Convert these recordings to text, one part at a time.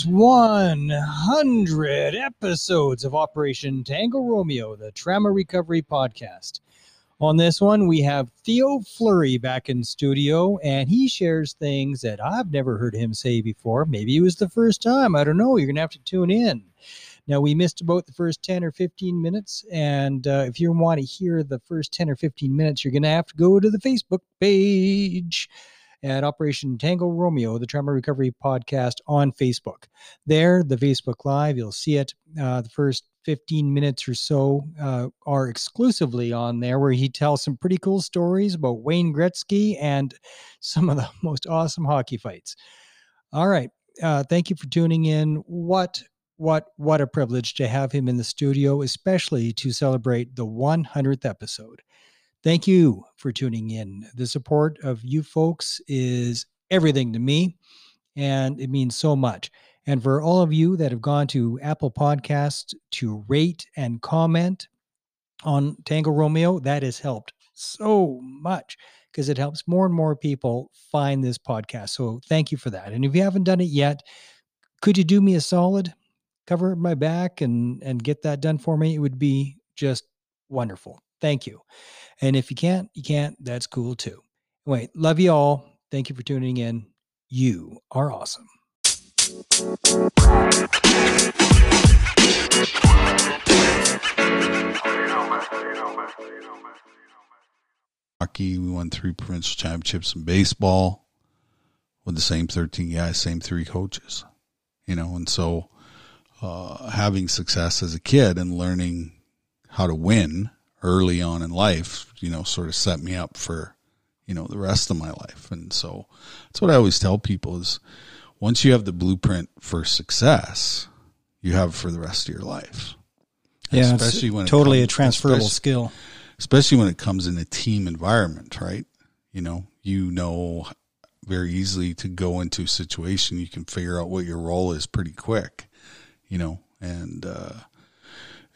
It's 100 episodes of Operation Tango Romeo, the Trauma Recovery Podcast. On this one, we have Theo Fleury back in studio, and he shares things that I've never heard him say before. Maybe it was the first time. I don't know. You're going to have to tune in. Now, we missed about the first 10 or 15 minutes. And uh, if you want to hear the first 10 or 15 minutes, you're going to have to go to the Facebook page at Operation Tango Romeo, the Trauma Recovery Podcast on Facebook. There, the Facebook Live, you'll see it. Uh, the first 15 minutes or so uh, are exclusively on there, where he tells some pretty cool stories about Wayne Gretzky and some of the most awesome hockey fights. All right. Uh, thank you for tuning in. What what what a privilege to have him in the studio, especially to celebrate the 100th episode. Thank you for tuning in. The support of you folks is everything to me, and it means so much. And for all of you that have gone to Apple Podcasts to rate and comment on Tango Romeo, that has helped so much because it helps more and more people find this podcast. So thank you for that. And if you haven't done it yet, could you do me a solid? Cover my back and and get that done for me. It would be just wonderful. Thank you. And if you can't, you can't. That's cool too. Wait, love you all. Thank you for tuning in. You are awesome. Hockey, we won three provincial championships in baseball with the same 13 guys, same three coaches, you know, and so uh, having success as a kid and learning how to win early on in life, you know, sort of set me up for, you know, the rest of my life. And so that's what I always tell people is once you have the blueprint for success, you have for the rest of your life. Yeah, especially when totally comes, a transferable skill. Especially when it comes in a team environment, right? You know, you know very easily to go into a situation, you can figure out what your role is pretty quick, you know, and, uh,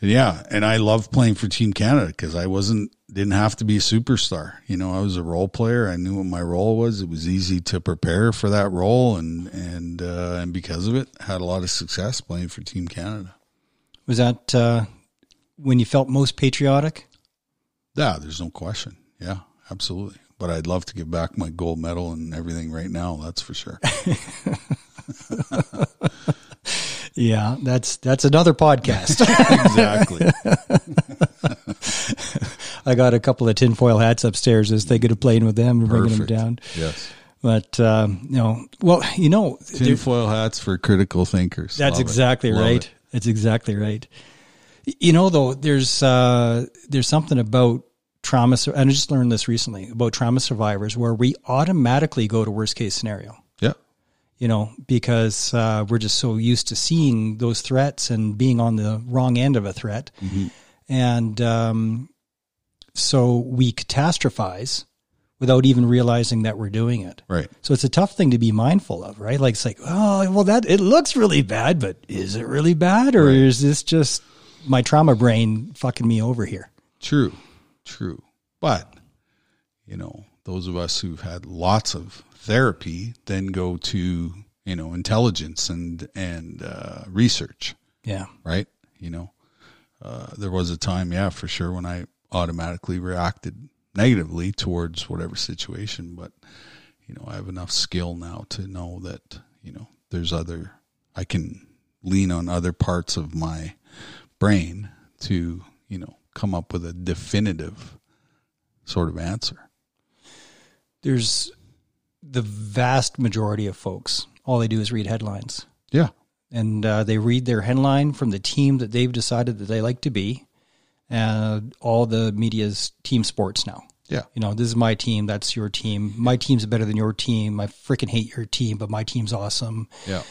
yeah, and I love playing for Team Canada because I wasn't didn't have to be a superstar. You know, I was a role player. I knew what my role was. It was easy to prepare for that role, and and uh, and because of it, had a lot of success playing for Team Canada. Was that uh, when you felt most patriotic? Yeah, there's no question. Yeah, absolutely. But I'd love to give back my gold medal and everything right now. That's for sure. Yeah, that's that's another podcast. exactly. I got a couple of tinfoil hats upstairs. as they get to playing with them and bringing them down. Yes. But um, you know, well, you know, tinfoil hats for critical thinkers. That's Love exactly right. It. That's exactly right. You know, though, there's uh, there's something about trauma, and I just learned this recently about trauma survivors, where we automatically go to worst case scenario you know, because uh, we're just so used to seeing those threats and being on the wrong end of a threat. Mm-hmm. And um, so we catastrophize without even realizing that we're doing it. Right. So it's a tough thing to be mindful of, right? Like it's like, oh, well, that it looks really bad, but is it really bad, or right. is this just my trauma brain fucking me over here? True, true. But you know, those of us who've had lots of therapy then go to you know intelligence and and uh, research. Yeah. Right. You know, uh, there was a time, yeah, for sure, when I automatically reacted negatively towards whatever situation, but you know, I have enough skill now to know that you know there's other. I can lean on other parts of my brain to you know come up with a definitive sort of answer. There's the vast majority of folks, all they do is read headlines. Yeah. And uh, they read their headline from the team that they've decided that they like to be. And all the media's team sports now. Yeah. You know, this is my team. That's your team. My team's better than your team. I freaking hate your team, but my team's awesome. Yeah.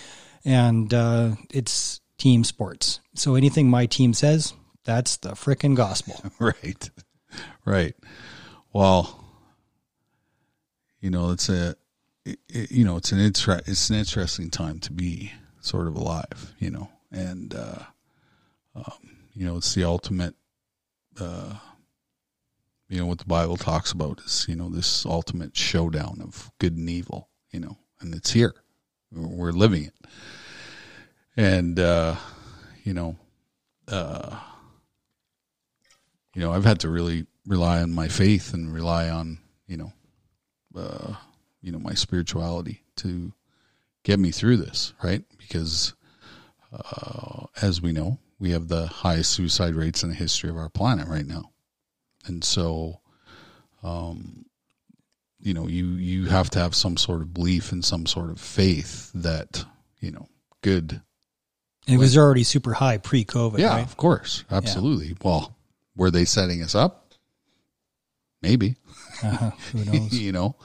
And uh, it's team sports. So anything my team says, that's the freaking gospel. right. Right. Well, you know, it's a it, it, you know, it's an inter- it's an interesting time to be sort of alive, you know, and uh, um, you know, it's the ultimate. Uh, you know what the Bible talks about is you know this ultimate showdown of good and evil, you know, and it's here, we're living it. And, uh, you know, uh, you know, I've had to really rely on my faith and rely on, you know, uh, you know, my spirituality to get me through this, right? Because, uh, as we know, we have the highest suicide rates in the history of our planet right now. And so, um, you know, you, you have to have some sort of belief and some sort of faith that, you know, good. It was already super high pre COVID, Yeah, right? of course. Absolutely. Well, were they setting us up? Maybe. Uh-huh. Who knows? you know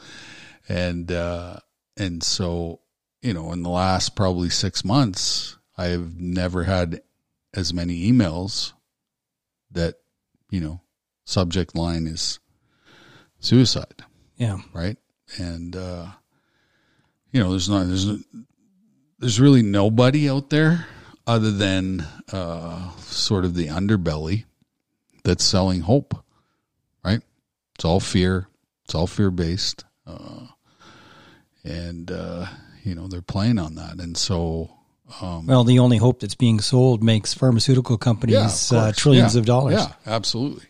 and uh and so you know in the last probably six months i've never had as many emails that you know subject line is suicide. Yeah. right? And uh you know there's not there's no, there's really nobody out there other than uh sort of the underbelly that's selling hope. Right? It's all fear. It's all fear based uh and uh you know they're playing on that and so um Well, the only hope that's being sold makes pharmaceutical companies yeah, of uh, trillions Yeah. of dollars. Yeah, absolutely.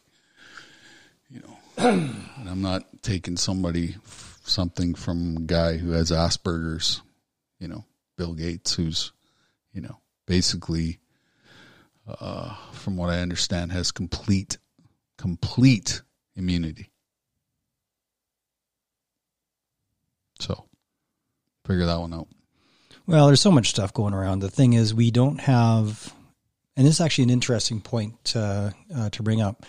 You know, and I'm not taking somebody something from a guy who has Asperger's. You know, Bill Gates, who's you know basically, uh, from what I understand, has complete complete immunity. So, figure that one out. Well, there's so much stuff going around. The thing is, we don't have, and this is actually an interesting point uh, uh, to bring up,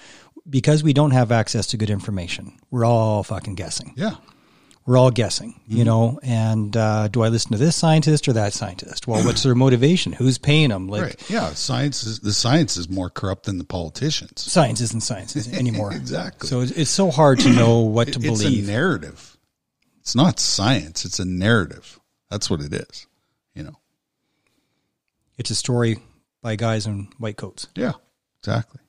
because we don't have access to good information. We're all fucking guessing. Yeah, We're all guessing, you know. And uh, do I listen to this scientist or that scientist? Well, what's their motivation? Who's paying them? Like, right. Yeah, science is the science is more corrupt than the politicians. science isn't science anymore. Exactly. So it's, it's so hard to know what to it's believe. a narrative. It's not science. It's a narrative. That's what it is. You know. it's a story by guys in white coats. Yeah. Exactly.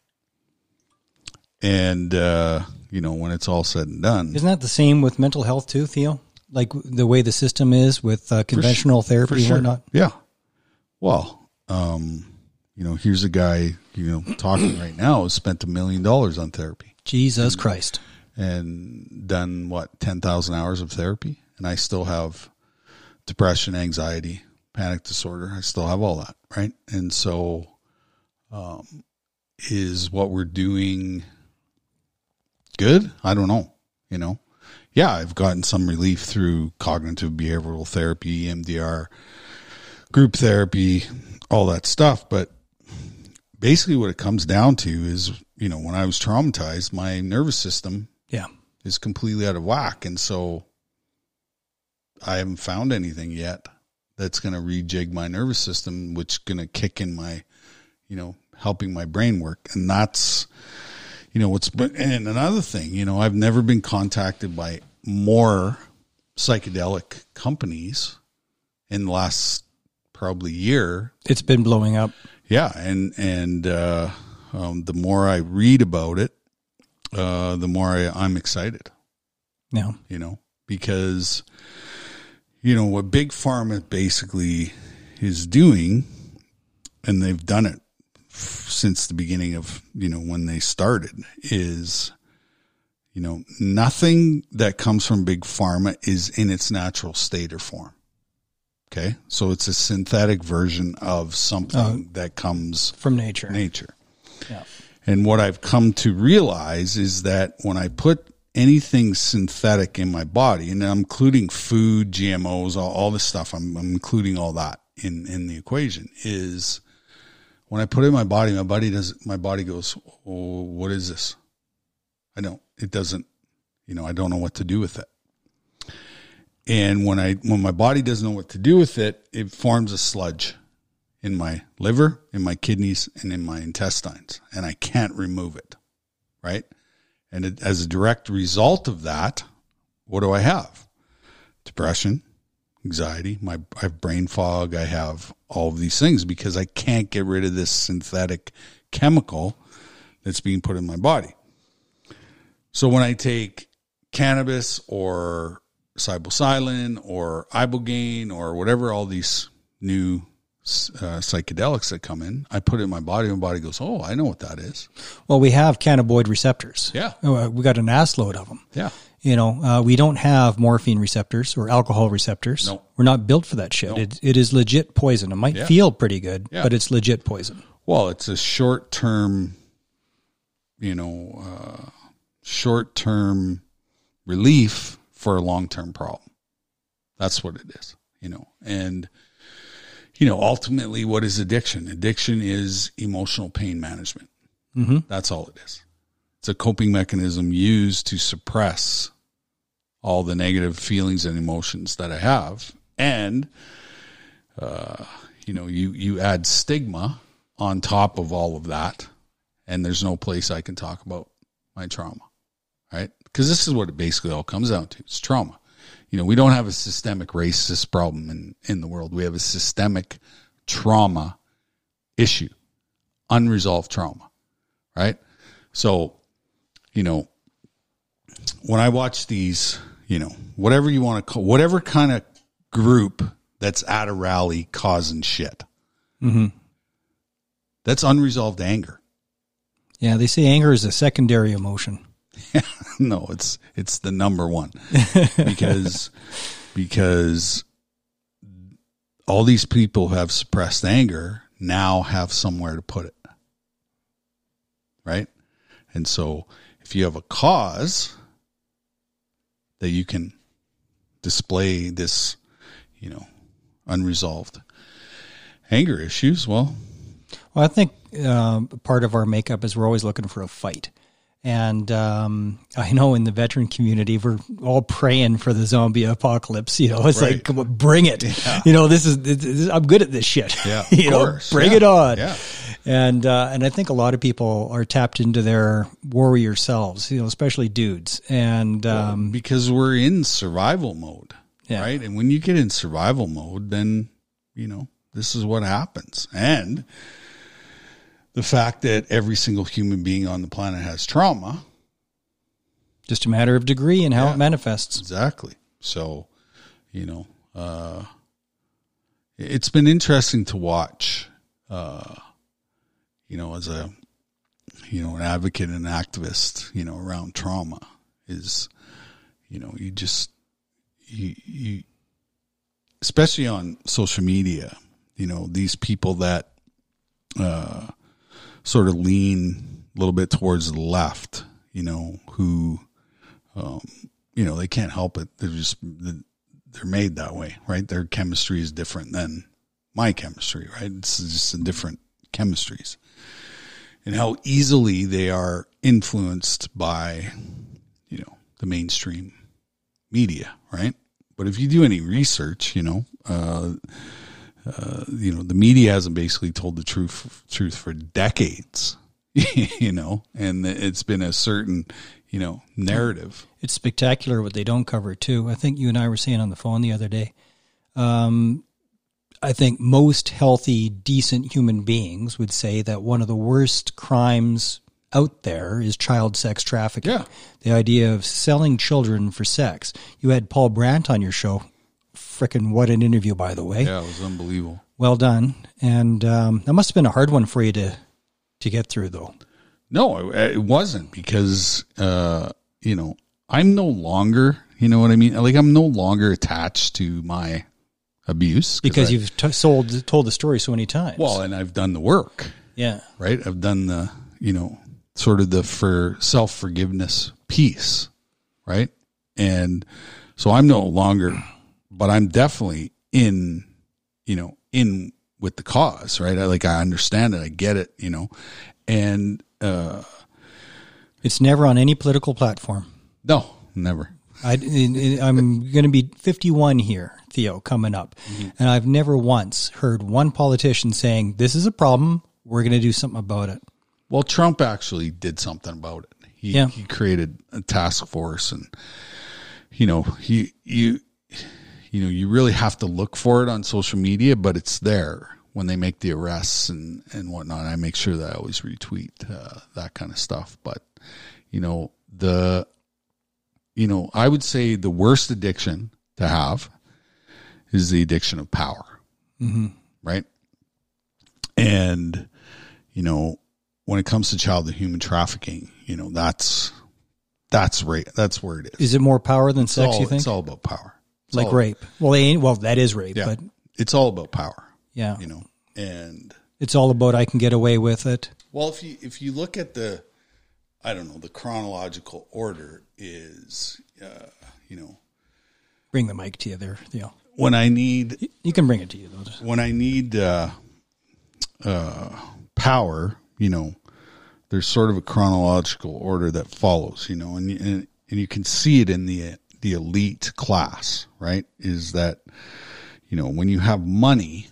And uh, you know when it's all said and done, Isn't that the same with mental health too, Theo? Like the way the system is with uh, conventional therapy and whatnot. Yeah. Well, um, you know, here's a guy you know talking right now who spent a million dollars on therapy Jesus Christ. And done what ten thousand hours of therapy, and I still have depression, anxiety, panic disorder. I still have all that, right? And so, um, is what we're doing good? I don't know. You know, yeah, I've gotten some relief through cognitive behavioral therapy, EMDR, group therapy, all that stuff, but basically what it comes down to is, you know, when I was traumatized, my nervous system Yeah. is completely out of whack. And so I haven't found anything yet that's going to rejig my nervous system, which is going to kick in my, you know, helping my brain work. And that's, you know, what's, but, and another thing, you know, I've never been contacted by more psychedelic companies in the last probably year It's been blowing up. yeah, and and uh, um, the more I read about it, uh, the more I, I'm excited. Yeah. You know, because you know what big pharma basically is doing, and they've done it f- since the beginning of you know when they started is. You know, nothing that comes from big pharma is in its natural state or form. Okay. So it's a synthetic version of something that comes From nature. nature. Yeah. And what I've come to realize is that when I put anything synthetic in my body, and I'm including food, GMOs, all, all this stuff, I'm, I'm including all that in, in the equation, is when I put it in my body, my body does my body goes, oh, what is this? I don't, it doesn't, you know, I don't know what to do with it. And when I, when my body doesn't know what to do with it, it forms a sludge in my liver, in my kidneys, and in my intestines, and I can't remove it. Right. And it, as a direct result of that, what do I have? Depression, anxiety, my, I have brain fog, I have all of these things because I can't get rid of this synthetic chemical that's being put in my body. So when I take cannabis or psilocybin or ibogaine or whatever all these new uh, psychedelics that come in, I put it in my body, and my body goes, "Oh, I know what that is." Well, we have cannabinoid receptors. Yeah. Uh, we got an ass load of them. Yeah, You know, uh, we don't have morphine receptors or alcohol receptors. No. We're not built for that shit. It, it is legit poison. It might Yeah. feel pretty good, Yeah. but it's legit poison. Well, it's a short term, you know, uh, short term relief for a long term problem. That's what it is, you know. And, you know, ultimately, what is addiction? Addiction is emotional pain management. Mm-hmm. That's all it is. It's a coping mechanism used to suppress all the negative feelings and emotions that I have. And, uh, you know, you, you add stigma on top of all of that. And there's no place I can talk about my trauma, right? Because this is what it basically all comes down to. It's trauma. You know, we don't have a systemic racist problem in, in the world. We have a systemic trauma issue, unresolved trauma, right? So, you know, when I watch these, you know, whatever you want to call, whatever kind of group that's at a rally causing shit, Mm-hmm. that's unresolved anger. Yeah, they say anger is a secondary emotion. no, it's it's the number one because because all these people who have suppressed anger now have somewhere to put it, right? And so, if you have a cause that you can display this, you know, unresolved anger issues, well, Well, I think um, part of our makeup is we're always looking for a fight. And um, I know in the veteran community, we're all praying for the zombie apocalypse. You know, it's Right. like, come on, bring it. You know, this is, this is- I'm good at this shit. Yeah, you of know, course. bring Yeah. it on. Yeah. And uh, and I think a lot of people are tapped into their warrior selves. You know, especially dudes. And um, because we're in survival mode, Yeah. right? And when you get in survival mode, then you know this is what happens. And the fact that every single human being on the planet has trauma, just a matter of degree and how Yeah. it manifests. exactly. So, you know, uh, it's been interesting to watch. Uh, you know, as a you know an advocate and activist, you know, around trauma is, you know, you just you you especially on social media, you know, these people that uh sort of lean a little bit towards the left, you know, who um you know, they can't help it. They're just they're made that way, right? Their chemistry is different than my chemistry, right? It's just different chemistries. And how easily they are influenced by, you know, the mainstream media, right? But if you do any research, you know, uh, uh, you know, the media hasn't basically told the truth truth for decades, you know, and it's been a certain, you know, narrative. It's spectacular what they don't cover too. I think you and I were saying on the phone the other day. Um, I think most healthy, decent human beings would say that one of the worst crimes out there is child sex trafficking. Yeah. The idea of selling children for sex. You had Paul Brandt on your show. Frickin' what an interview, by the way. Yeah, it was unbelievable. Well done. And um, that must have been a hard one for you to to get through, though. No, it, wasn't because, uh, you know, I'm no longer, you know what I mean? Like, I'm no longer attached to my abuse Because I- you've t- sold, told the story so many times. well, and I've done the work, yeah. right? I've done the, you know, sort of the for self forgiveness piece, right? And so I'm no longer, but I'm definitely in, you know, in with the cause, right? I like, I understand it. I get it, you know, and, uh, It's never on any political platform. no, never. I, am going to be 51 here, Theo, coming up. And I've never once heard one politician saying, This is a problem. We're going to do something about it. Well, Trump actually did something about it. He Yeah. he created a task force, and you know he you you know you really have to look for it on social media, but it's there when they make the arrests and and whatnot. I make sure that I always retweet uh, that kind of stuff. But you know the you know, I would say the worst addiction to have is the addiction of power. Mm-hmm. Right. And, you know, when it comes to child and human trafficking, you know, that's, that's right. That's where it is. Is it more power than It's sex? all, you think? It's all about power. It's like rape? Well, they ain't. Well, that is rape, Yeah. but It's all about power, yeah, you know, and it's all about I can get away with it. Well, if you if you look at the, I don't know, the chronological order is, uh, you know, Bring the mic to you there, Theo. when I need You can bring it to you though. when I need uh, uh, power, you know, there's sort of a chronological order that follows, you know, and and, and you can see it in the the elite class, right? Is that you know when you have money,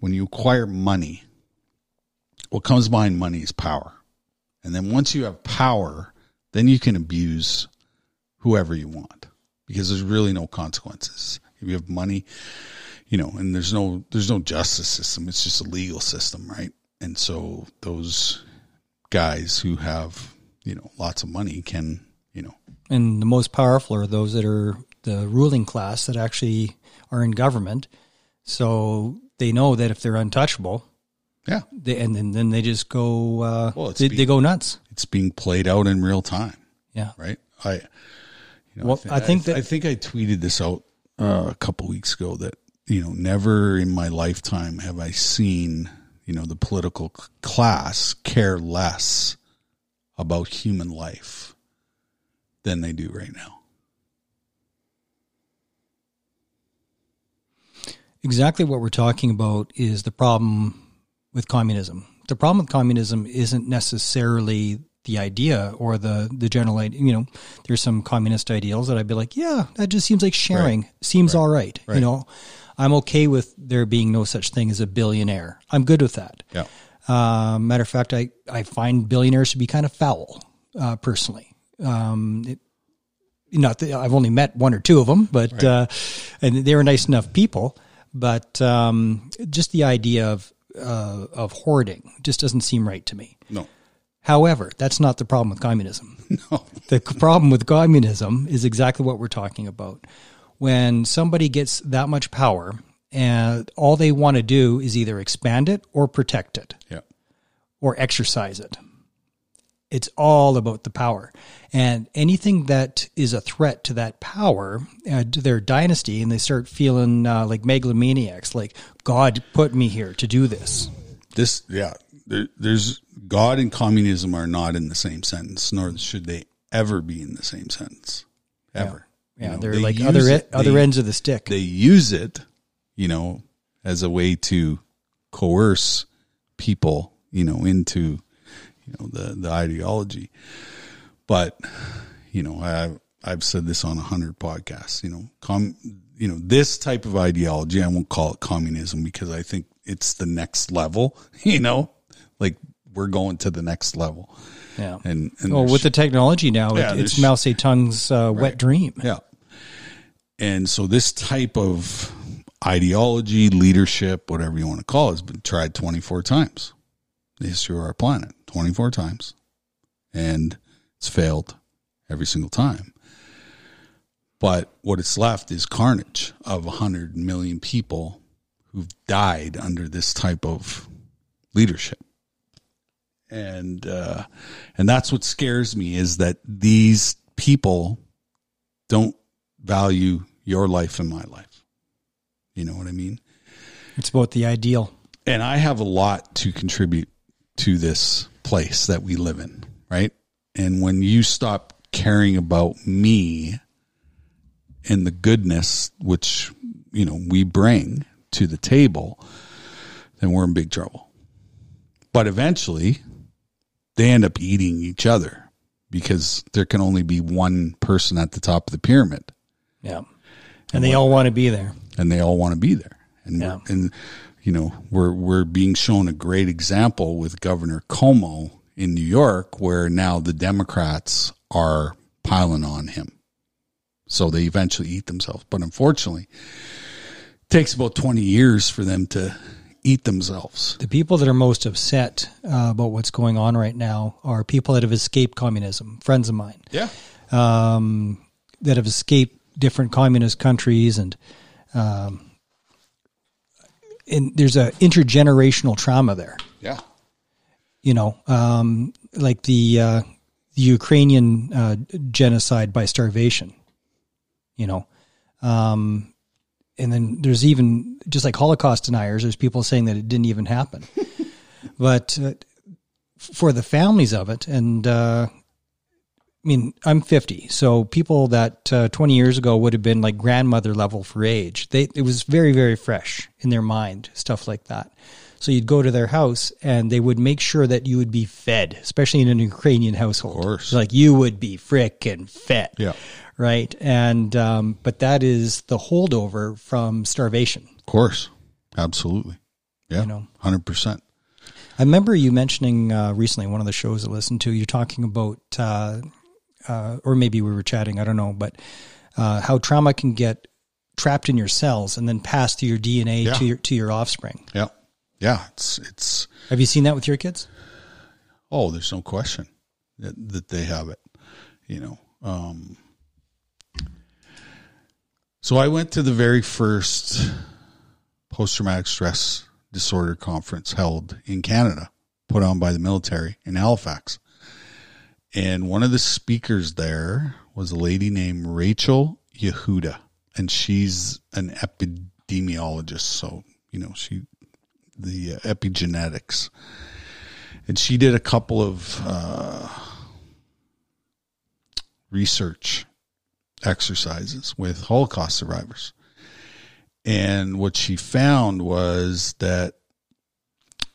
when you acquire money, what comes behind money is power, and then once you have power, then you can abuse whoever you want because there's really no consequences. If you have money, you know, and there's no there's no justice system. It's just a legal system, right? And so those guys who have you know lots of money can you know And the most powerful are those that are the ruling class that actually are in government. So they know that if they're untouchable, yeah they, and then, then they just go, uh, Well, they, be- they go nuts. it's being played out in real time, Yeah. right? I you know Well, thi- I think that- I think I tweeted this out uh, a couple weeks ago that you know never in my lifetime have I seen you know the political c- class care less about human life than they do right now. Exactly what we're talking about is the problem with communism. The problem with communism isn't necessarily the idea or the the general idea. You know, there's some communist ideals that I'd be like, yeah, that just seems like sharing. Seems all right. You know, I'm okay with there being no such thing as a billionaire. I'm good with that. Yeah. Uh, matter of fact, I, I find billionaires to be kind of foul, uh, personally. Um, it, not that I've only met one or two of them, but uh, and they were nice enough people. But um, just the idea of uh, of hoarding just doesn't seem right to me. No. However, that's not the problem with communism. No. The problem with communism is exactly what we're talking about. When somebody gets that much power and all they want to do is either expand it or protect it Yeah. or exercise it. It's all about the power. And anything that is a threat to that power, uh, to their dynasty, and they start feeling uh, like megalomaniacs, like, God put me here to do this. This, yeah, there, there's God and communism are not in the same sentence, nor should they ever be in the same sentence, ever. You Yeah, know, they're they like other, it- other they- ends of the stick. They use it, you know, as a way to coerce people, you know, into, you know, the the ideology. But, you know, I I've said this on a hundred podcasts. You know, com, you know, this type of ideology. I won't call it communism because I think it's the next level. You know, like we're going to the next level. yeah. And and Well, with the technology now, Yeah, it, it's there's- Mao Zedong's uh, wet dream. Yeah. And so this type of ideology, leadership, whatever you want to call it, has been tried 24 times. in The history of our planet, 24 times. And it's failed every single time. But what it's left is carnage of 100 million people who've died under this type of leadership. And uh, and that's what scares me is that these people don't value your life and my life. You know what I mean? It's about the ideal. And I have a lot to contribute to this place that we live in, right? And when you stop caring about me and the goodness which, you know, we bring to the table, then we're in big trouble. But eventually, they end up eating each other because there can only be one person at the top of the pyramid Yeah. And they all want to be there. and they all want to be there. And Yeah. and you know we're we're being shown a great example with Governor Cuomo in New York, where now the Democrats are piling on him, so they eventually eat themselves. But unfortunately, it takes about twenty years for them to eat themselves. The people that are most upset uh, about what's going on right now are people that have escaped communism, friends of mine. Yeah, Um, that have escaped different communist countries and um, and there's a intergenerational trauma there. Yeah. You know, um, like the uh, the Ukrainian uh, genocide by starvation. You know, um, and then there's even just like Holocaust deniers. There's people saying that it didn't even happen, but uh, for the families of it, and uh, I mean, I'm 50, so people that uh, 20 years ago would have been like grandmother level for age. They it was very very fresh in their mind, stuff like that. So you'd go to their house and they would make sure that you would be fed, especially in an Ukrainian household. Of course. Like you would be frickin' fed. Yeah. Right. And, um, but that is the holdover from starvation. Of course. Absolutely. Yeah. You know. 100%. I remember you mentioning uh, recently one of the shows I listened to. You're talking about, uh, uh, or maybe we were chatting. I don't know, but uh, how trauma can get trapped in your cells and then passed through your DNA Yeah. to your to your offspring. Yeah. Yeah. It's, it's, Have you seen that with your kids? oh, there's no question that, that they have it, you know. Um, so I went to the very first post traumatic stress disorder conference held in Canada, put on by the military in Halifax. And one of the speakers there was a lady named Rachel Yehuda, and she's an epidemiologist. So, you know, she, the uh, epigenetics. And she did a couple of uh, research exercises with Holocaust survivors. And what she found was that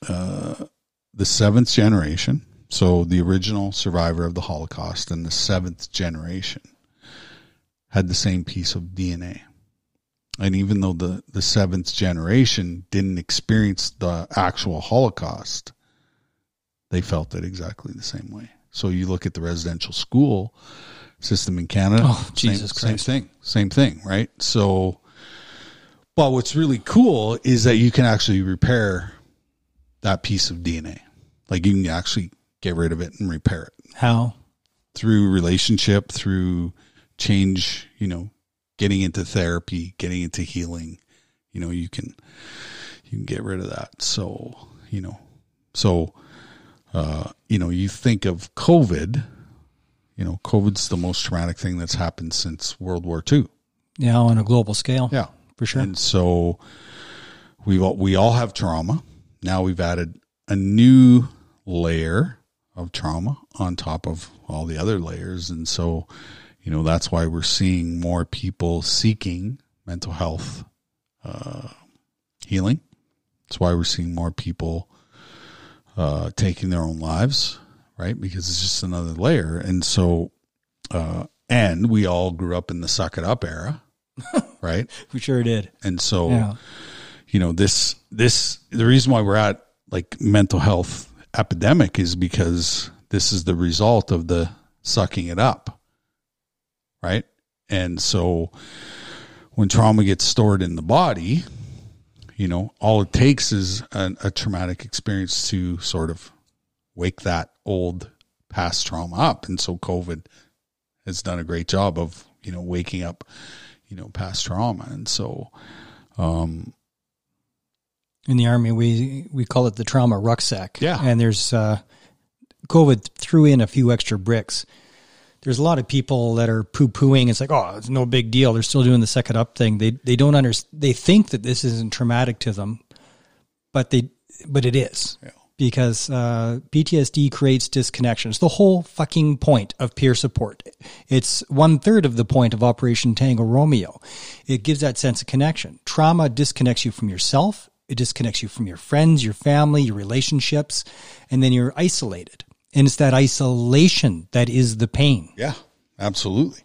uh, the seventh generation, so the original survivor of the Holocaust and the seventh generation, had the same piece of DNA. And even though the, the seventh generation didn't experience the actual Holocaust, they felt it exactly the same way. So you look at the residential school system in Canada. Oh, same- Jesus same, thing. Same thing, right? So, but what's really cool is that you can actually repair that piece of DNA. Like you can actually get rid of it and repair it How? through relationship, through change, you know, getting into therapy, getting into healing, you know, you can you can get rid of that. So, you know, so uh, you know, you think of COVID, you know, COVID's the most traumatic thing that's happened since World War II. Yeah, on a global scale. Yeah. for sure. And so we all, we all have trauma. Now we've added a new layer of trauma on top of all the other layers. And so, you know, that's why we're seeing more people seeking mental health uh, healing. That's why we're seeing more people uh, taking their own lives, right? Because it's just another layer. And so, uh, and we all grew up in the suck it up era, right? we sure did. And so, Yeah. you know, this, this, the reason why we're at like mental health epidemic is because this is the result of the sucking it up. Right. And so when trauma gets stored in the body, you know, all it takes is a, a traumatic experience to sort of wake that old past trauma up. And so COVID has done a great job of, you know, waking up, you know, past trauma. And so, um, In the army, we we call it the trauma rucksack. Yeah. and there's uh, COVID threw in a few extra bricks. There's a lot of people that are poo pooing. It's like, oh, it's no big deal. They're still doing the second up thing. They they don't understand. They think that this isn't traumatic to them, but they but it is Yeah. because uh, PTSD creates disconnections. It's the whole fucking point of peer support. It's one third of the point of Operation Tango Romeo. It gives that sense of connection. Trauma disconnects you from yourself. It disconnects you from your friends, your family, your relationships, and then you're isolated. And it's that isolation that is the pain. yeah, absolutely.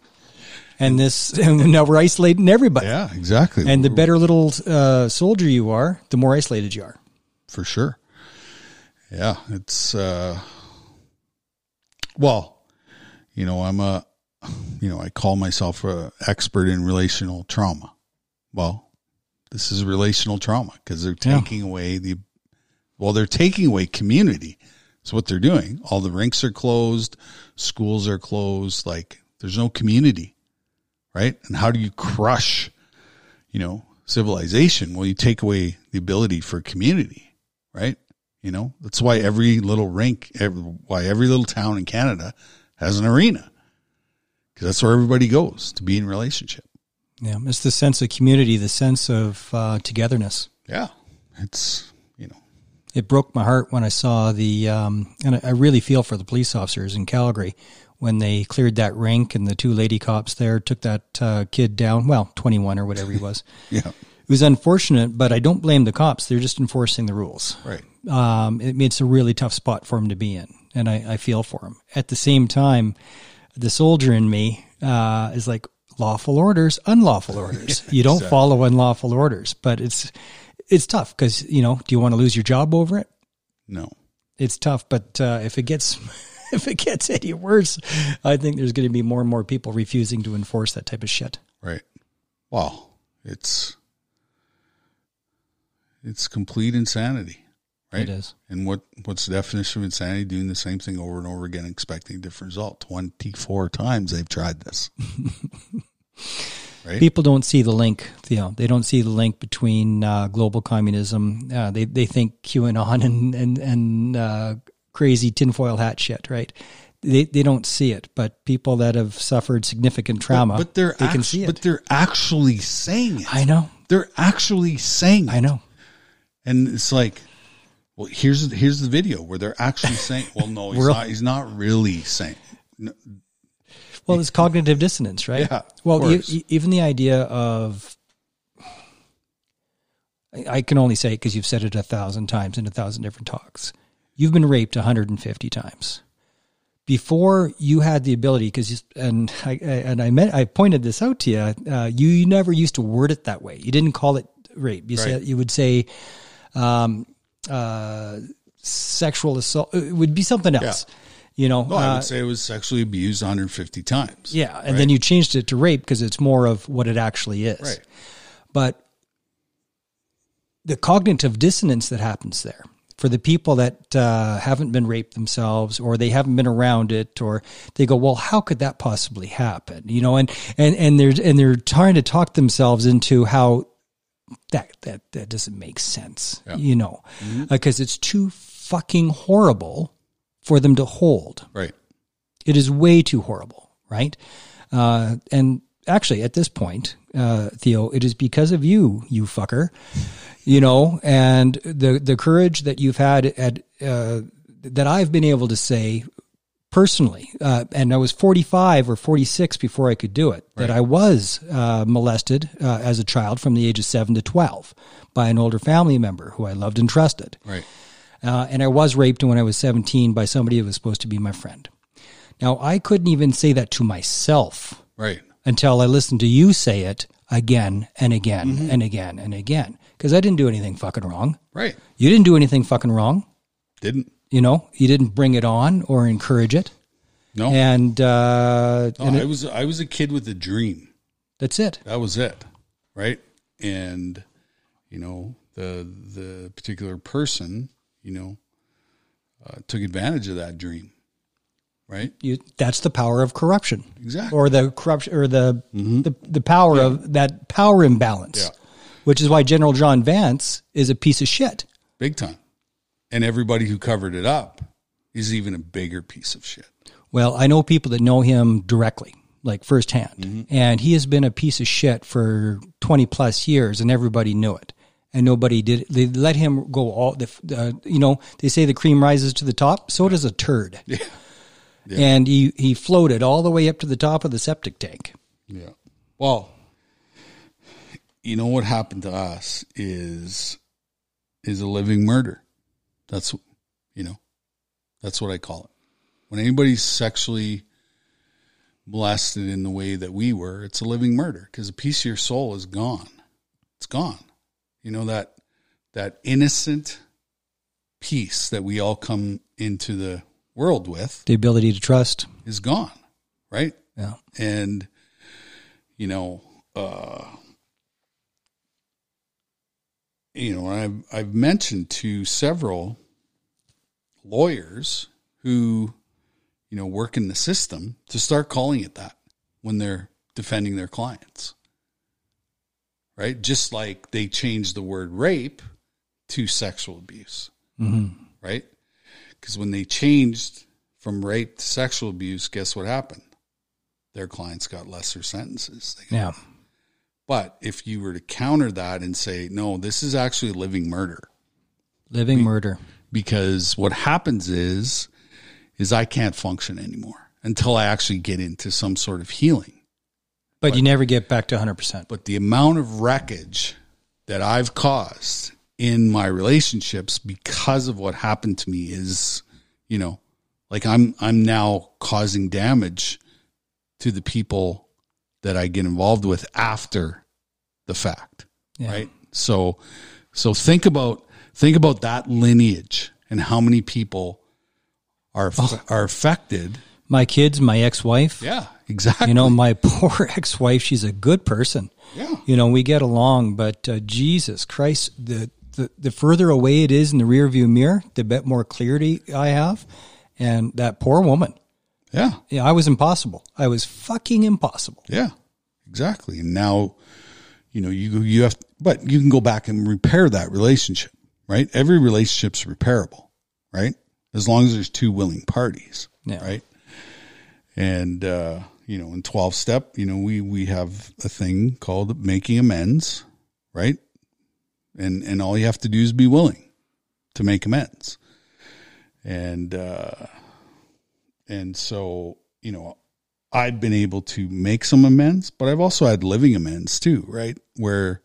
And this, and now we're isolating everybody. Yeah, exactly. And the better little uh, soldier you are, the more isolated you are. for sure. Yeah, it's uh well, you know, I'm a you know, I call myself a expert in relational trauma. Well, this is relational trauma because they're Yeah. taking away the well, they're taking away community. That's what they're doing. All the rinks are closed, schools are closed, like there's no community. right? And how do you crush, you know, civilization? Well, you take away the ability for community, right? You know, that's why every little rink, every, why every little town in Canada has an arena because that's where everybody goes to be in relationship. Yeah, it's the sense of community, the sense of uh, togetherness. Yeah, it's you know, It broke my heart when I saw the, um, and I- I really feel for the police officers in Calgary when they cleared that rink and the two lady cops there took that uh, kid down. Well, 21 or whatever he was. yeah, It was unfortunate, but I don't blame the cops. They're just enforcing the rules. right, um, it, it's a really tough spot for him to be in, and I, I feel for him. At the same time, the soldier in me uh, is like lawful orders, unlawful orders. you don't follow unlawful orders, but it's it's tough because you know, do you want to lose your job over it? no, It's tough, but uh, if it gets if it gets any worse, I think there's going to be more and more people refusing to enforce that type of shit. right. Well, it's it's complete insanity, right? It is. And what what's the definition of insanity? Doing the same thing over and over again, expecting a different result. Twenty four times they've tried this. right? People don't see the link, you know, they don't see the link between uh, global communism. Uh, they they think QAnon and and and uh, crazy tinfoil hat shit, right? They they don't see it, but people that have suffered significant trauma, but they're they act- can see it. but they're actually saying it. I know, They're actually saying it. I know. And it's like, well, here's here's the video where they're actually saying, well, no, he's not. He's not really saying. No, Well, it's cognitive dissonance, right? Yeah, Well, e- e- even the idea of I can only say it because you've said it a thousand times in a thousand different talks. You've been raped 150 times. Before you had the ability, because and I, and I meant I pointed this out to you. Uh, you, you never used to word it that way. You didn't call it rape. You Right. said you would say um, uh, sexual assault. It would be something else. You know, no, I uh, would say it was sexually abused 150 times. yeah, and then you changed it to rape because it's more of what it actually is. Right. But the cognitive dissonance that happens there for the people that uh, haven't been raped themselves or they haven't been around it or they go, well, how could that possibly happen? You know, and and and they're and they're trying to talk themselves into how that that that doesn't make sense. Yeah. You know, because it's too fucking horrible for them to hold. Right. It is way too horrible, right? Uh, and actually, at this point, uh, Theo, it is because of you, you fucker, you know, and the the courage that you've had at uh, that I've been able to say personally, uh, and I was 45 or 46 before I could do it, that I was uh, molested uh, as a child from the age of seven to 12 by an older family member who I loved and trusted. Right. Uh, and I was raped when I was 17 by somebody who was supposed to be my friend. Now, I couldn't even say that to myself Right. until I listened to you say it again and again and again and again. Because I didn't do anything fucking wrong. Right. You didn't do anything fucking wrong. Didn't. You know, you didn't bring it on or encourage it. No. And, uh, No, and I was I was a kid with a dream. that's it. That was it. Right. And you know the the particular person you know uh, took advantage of that dream. Right. You, that's the power of corruption Exactly. or the corruption or the, the, the power of that power imbalance, Yeah. which is why General John Vance is a piece of shit. Big time. And everybody who covered it up is even a bigger piece of shit. Well, I know people that know him directly, like firsthand, and he has been a piece of shit for 20 plus years, and everybody knew it. And nobody did. They let him go all the, uh, you know, they say the cream rises to the top. So does a turd. Yeah. And he, he floated all the way up to the top of the septic tank. Yeah. Well, you know what happened to us is is a living murder. That's you know, that's what I call it. When anybody's sexually molested in the way that we were, it's a living murder because a piece of your soul is gone. It's gone. You know that that innocent peace that we all come into the world with The ability to trust. is gone, right? Yeah. and you know uh you know i've i've mentioned to several lawyers who you know work in the system to start calling it that when they're defending their clients. Right? Just like they changed the word rape to sexual abuse. Mm-hmm. Right? Because when they changed from rape to sexual abuse, guess what happened? Their clients got lesser sentences. They got- Yeah. But if you were to counter that and say, no, this is actually living murder, Living murder. because what happens is, is I can't function anymore until I actually get into some sort of healing. But you never get back to 100%. But the amount of wreckage that I've caused in my relationships because of what happened to me is, you know, like I'm I'm now causing damage to the people that I get involved with after the fact. Yeah. Right? So so think about think about that lineage and how many people are oh. are affected. My kids, my ex wife, Yeah, exactly. you know, my poor ex wife, she's a good person. yeah. You know, we get along, but uh, Jesus Christ, the, the, the further away it is in the rearview mirror, the bit more clarity I have. And that poor woman, Yeah. yeah, I was impossible. I was fucking impossible. Yeah, exactly. And now, you know, you you have, but you can go back and repair that relationship, right? Every relationship's repairable, right? As long as there's two willing parties, Yeah. right? And uh, you know, in twelve step, you know, we we have a thing called making amends, right? And and all you have to do is be willing to make amends. And uh and so, you know, I've been able to make some amends, but I've also had living amends too, right? Where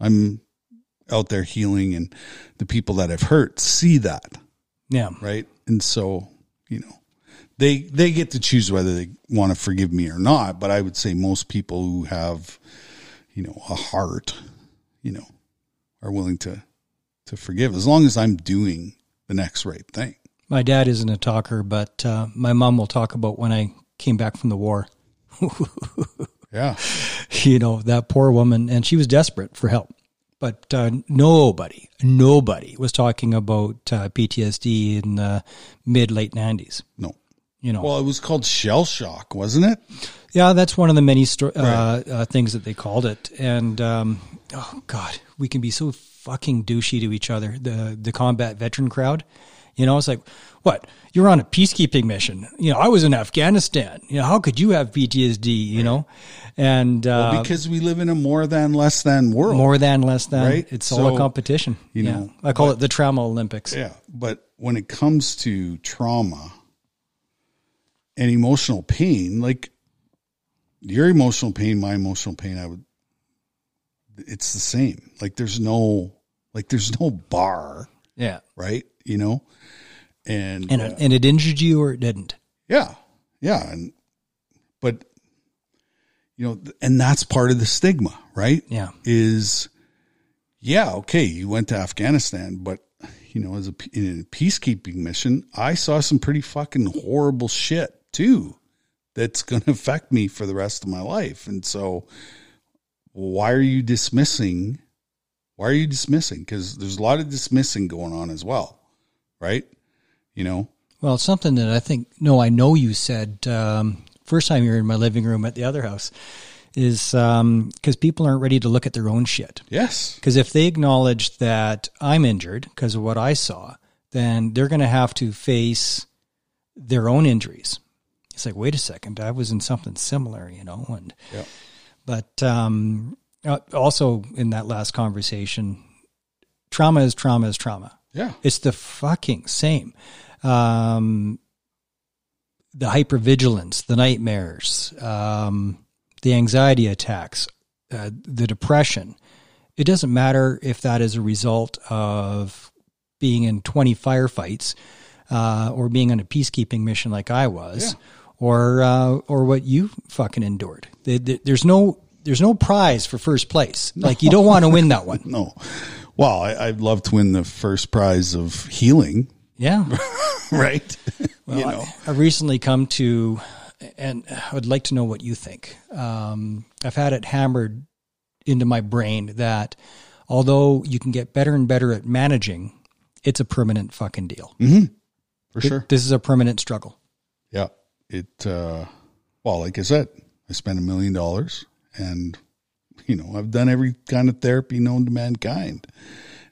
I'm out there healing and the people that I've hurt see that, Yeah. right? And so, you know, they they get to choose whether they want to forgive me or not, but I would say most people who have, you know, a heart, you know, are willing to to forgive as long as I'm doing the next right thing. My dad isn't a talker, but uh, my mom will talk about when I came back from the war. Yeah. you know, that poor woman, and she was desperate for help. But uh, nobody, nobody was talking about uh, PTSD in the mid late 90s. No. You know, Well, it was called shell shock, wasn't it? yeah, that's one of the many sto- uh, uh, things that they called it. And um, oh god, we can be so fucking douchey to each other. The the combat veteran crowd, you know, it's like, what? You're on a peacekeeping mission. You know, I was in Afghanistan. You know, how could you have PTSD? You know, and uh, because we live in a more than less than world. more than less than. Right? It's all a competition. you yeah. know, I call it the trauma Olympics. yeah, but when it comes to trauma and emotional pain, like your emotional pain, my emotional pain, I would it's the same. Like there's no like there's no bar, Yeah. right? You know? And, And uh, it, and it injured you or it didn't. yeah. Yeah, and but you know, and that's part of the stigma, right? Yeah. is yeah okay you went to afghanistan but you know as a in a peacekeeping mission i saw some pretty fucking horrible shit too that's going to affect me for the rest of my life. And so why are you dismissing why are you dismissing? Because there's a lot of dismissing going on as well right? You know? Well, it's something that I think, no, I know you said um, first time you were in my living room at the other house is because people aren't ready to look at their own shit. yes. Because if they acknowledge that I'm injured because of what I saw, then they're going to have to face their own injuries. It's like, wait a second, I was in something similar, you know, and Yeah. but um, uh, also in that last conversation, trauma is trauma is trauma. yeah It's the fucking same. Um, the hypervigilance, the nightmares, um, the anxiety attacks, uh, the depression. It doesn't matter if that is a result of being in 20 firefights uh, or being on a peacekeeping mission like I was, Yeah. Or uh, or what you fucking endured. There- there- There's no there's no prize for first place. Like you don't want to win that one. no well I, i'd love to win the first prize of healing Yeah. right Well, you know I, have recently come to, and I would like to know what you think. Um, I've had it hammered into my brain that although you can get better and better at managing, it's a permanent fucking deal. for sure This is a permanent struggle. It, uh, well, like I said, I spent a million dollars and, you know, I've done every kind of therapy known to mankind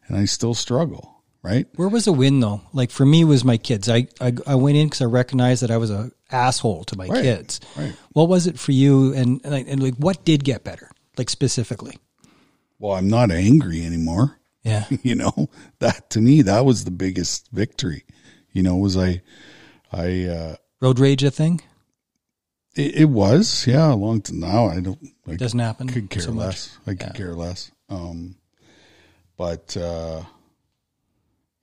and I still struggle, right? Where was the win though? Like for me, it was my kids. I I, I went in because I recognized that I was a asshole to my Right, kids. right. What was it for you? And, and like and like what did get better? Like specifically? Well, I'm not angry anymore. Yeah. you know that to me that was the biggest victory you know was i i uh Road rage a thing? it, it was yeah a long time now i don't i Doesn't happen. could care so much. less i could Yeah. care less um but uh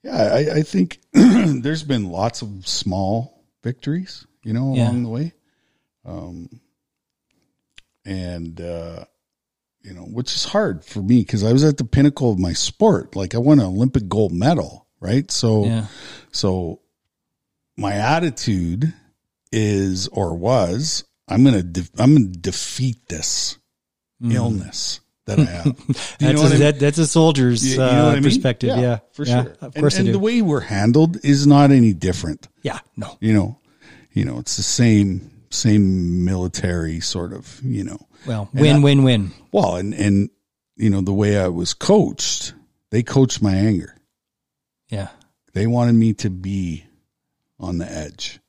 yeah i i think there's been lots of small victories you know Yeah. along the way um and uh you know which is hard for me because i was at the pinnacle of my sport like i won an olympic gold medal right so Yeah. so my attitude is or was I'm gonna de- I'm gonna defeat this illness that I have. Mm. That's, a, mean? that, that's a soldier's You- you know uh, I mean? perspective. Yeah, for Yeah, sure. Of course and, I and the way we're handled is not any different. yeah, no. You know, you know, it's the same same military sort of. You know, Well, win, I- win, win. well, and and you know the way I was coached, they coached my anger. Yeah, They wanted me to be on the edge.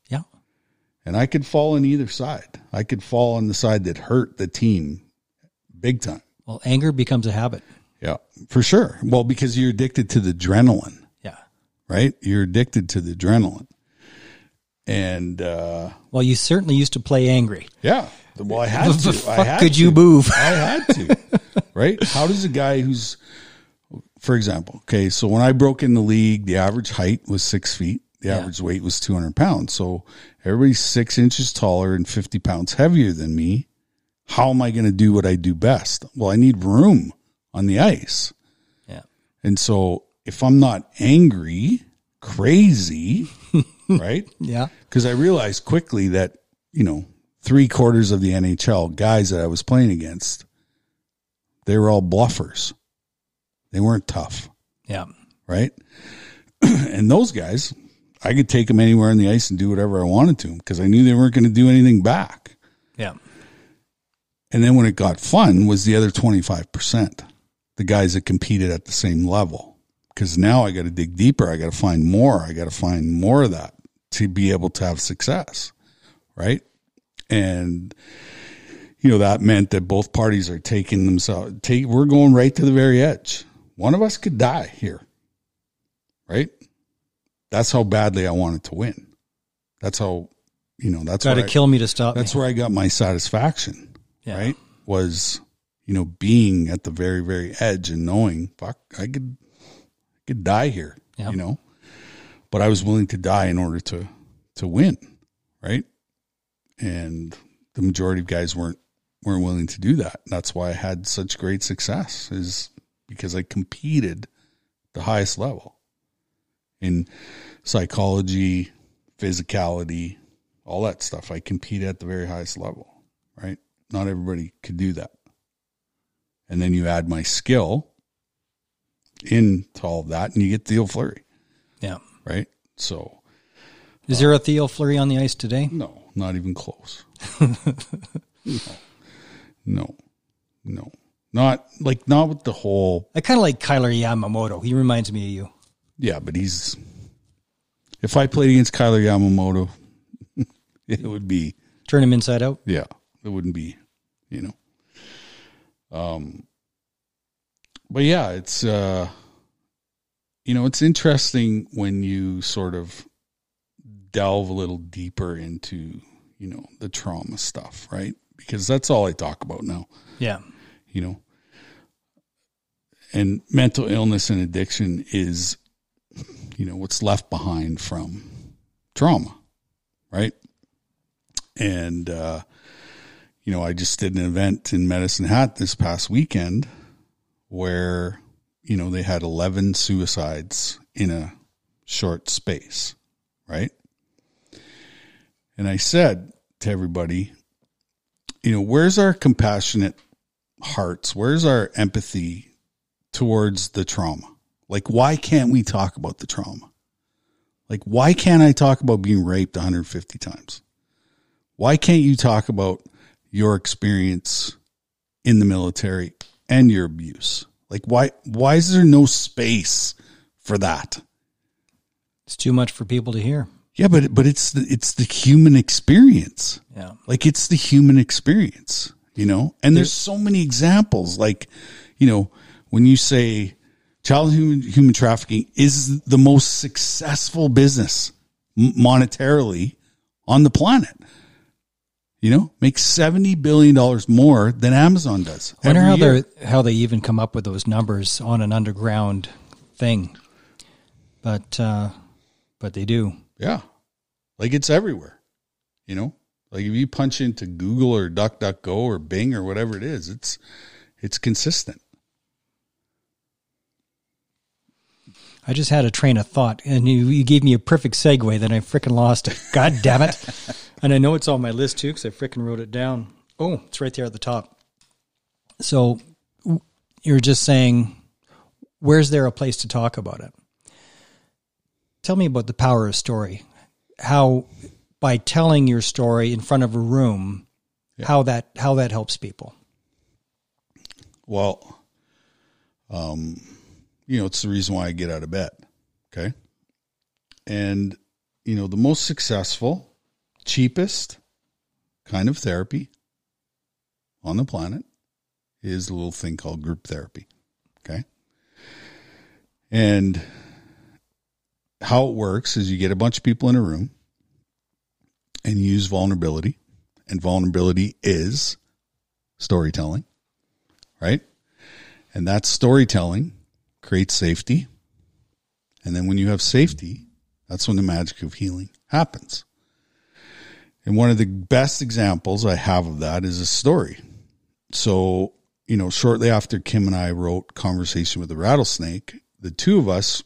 And I could fall on either side. I could fall on the side that hurt the team big time. Well, anger becomes a habit. Yeah, for sure. Well, because you're addicted to the adrenaline, Yeah. right? You're addicted to the adrenaline. And uh Well, you certainly used to play angry. yeah, well, I had to. fuck I had could to. you move? I had to. right? How does a guy who's, for example, okay, so when I broke in the league, the average height was six feet. The Yeah. average weight was 200 pounds. So everybody's six inches taller and 50 pounds heavier than me. How am I going to do what I do best? Well, I need room on the ice. Yeah. And so if I'm not angry, crazy, right? Yeah. Because I realized quickly that, you know, three quarters of the NHL guys that I was playing against, they were all bluffers. They weren't tough, Yeah. right? and those guys, I could take them anywhere on the ice and do whatever I wanted to them because I knew they weren't going to do anything back. Yeah. And then when it got fun was the other 25%, the guys that competed at the same level. Because now I got to dig deeper. I got to find more. I got to find more of that to be able to have success. Right. And, you know, that meant that both parties are taking themselves, take, we're going right to the very edge. One of us could die here. Right. That's how badly I wanted to win. That's how, you know, that's Got to kill me to stop that's me. where I got my satisfaction, Yeah. right? Was you know being at the very very edge and knowing fuck I could I could die here, Yeah. you know. But I was willing to die in order to to win, right? And the majority of guys weren't weren't willing to do that. That's why I had such great success is because I competed the highest level in psychology, physicality, all that stuff. I compete at the very highest level, right? Not everybody could do that. And then you add my skill into all of that and you get Theo Fleury, Yeah. right? So Is there a Theo Fleury on the ice today? no, not even close. no, no, no, not like not with the whole. I kind of like Kailer Yamamoto. He reminds me of you. Yeah, but he's. If I played against Kailer Yamamoto, it would be Turn him inside out. yeah, it wouldn't be, you know. Um. But yeah, it's uh, you know, it's interesting when you sort of delve a little deeper into you know the trauma stuff, right? Because that's all I talk about now. Yeah. you know. And mental illness and addiction is, you know, what's left behind from trauma, right? And, uh, you know, I just did an event in Medicine Hat this past weekend where, you know, they had 11 suicides in a short space, right? And I said to everybody, you know, where's our compassionate hearts? Where's our empathy towards the trauma? Like, why can't we talk about the trauma? Like, why can't I talk about being raped 150 times? Why can't you talk about your experience in the military and your abuse? Like why why is there no space for that? It's too much for people to hear. Yeah, but but it's the it's the human experience. Yeah. Like it's the human experience, you know? And there's so many examples like, you know, when you say child human, human trafficking is the most successful business monetarily on the planet. You know, makes seventy billion dollars more than Amazon does. I wonder how they how they even come up with those numbers on an underground thing, but uh, but they do. Yeah, like it's everywhere. You know, like if you punch into Google or DuckDuckGo or Bing or whatever it is, it's it's consistent. I just had a train of thought, and you, you gave me a perfect segue. Then I freaking lost it. God damn it! and I know it's on my list too because I freaking wrote it down. Oh, it's right there at the top. So you're just saying, where's there a place to talk about it? Tell me about the power of story. How by telling your story in front of a room, yeah. how that how that helps people. Well, um you know, it's the reason why I get out of bed. Okay. And, you know, the most successful, cheapest kind of therapy on the planet is a little thing called group therapy. Okay. And how it works is you get a bunch of people in a room and use vulnerability. And vulnerability is storytelling, right? And that storytelling creates safety. And then when you have safety, that's when the magic of healing happens. And one of the best examples I have of that is a story. So, you know, shortly after Kim and I wrote Conversation with the Rattlesnake, the two of us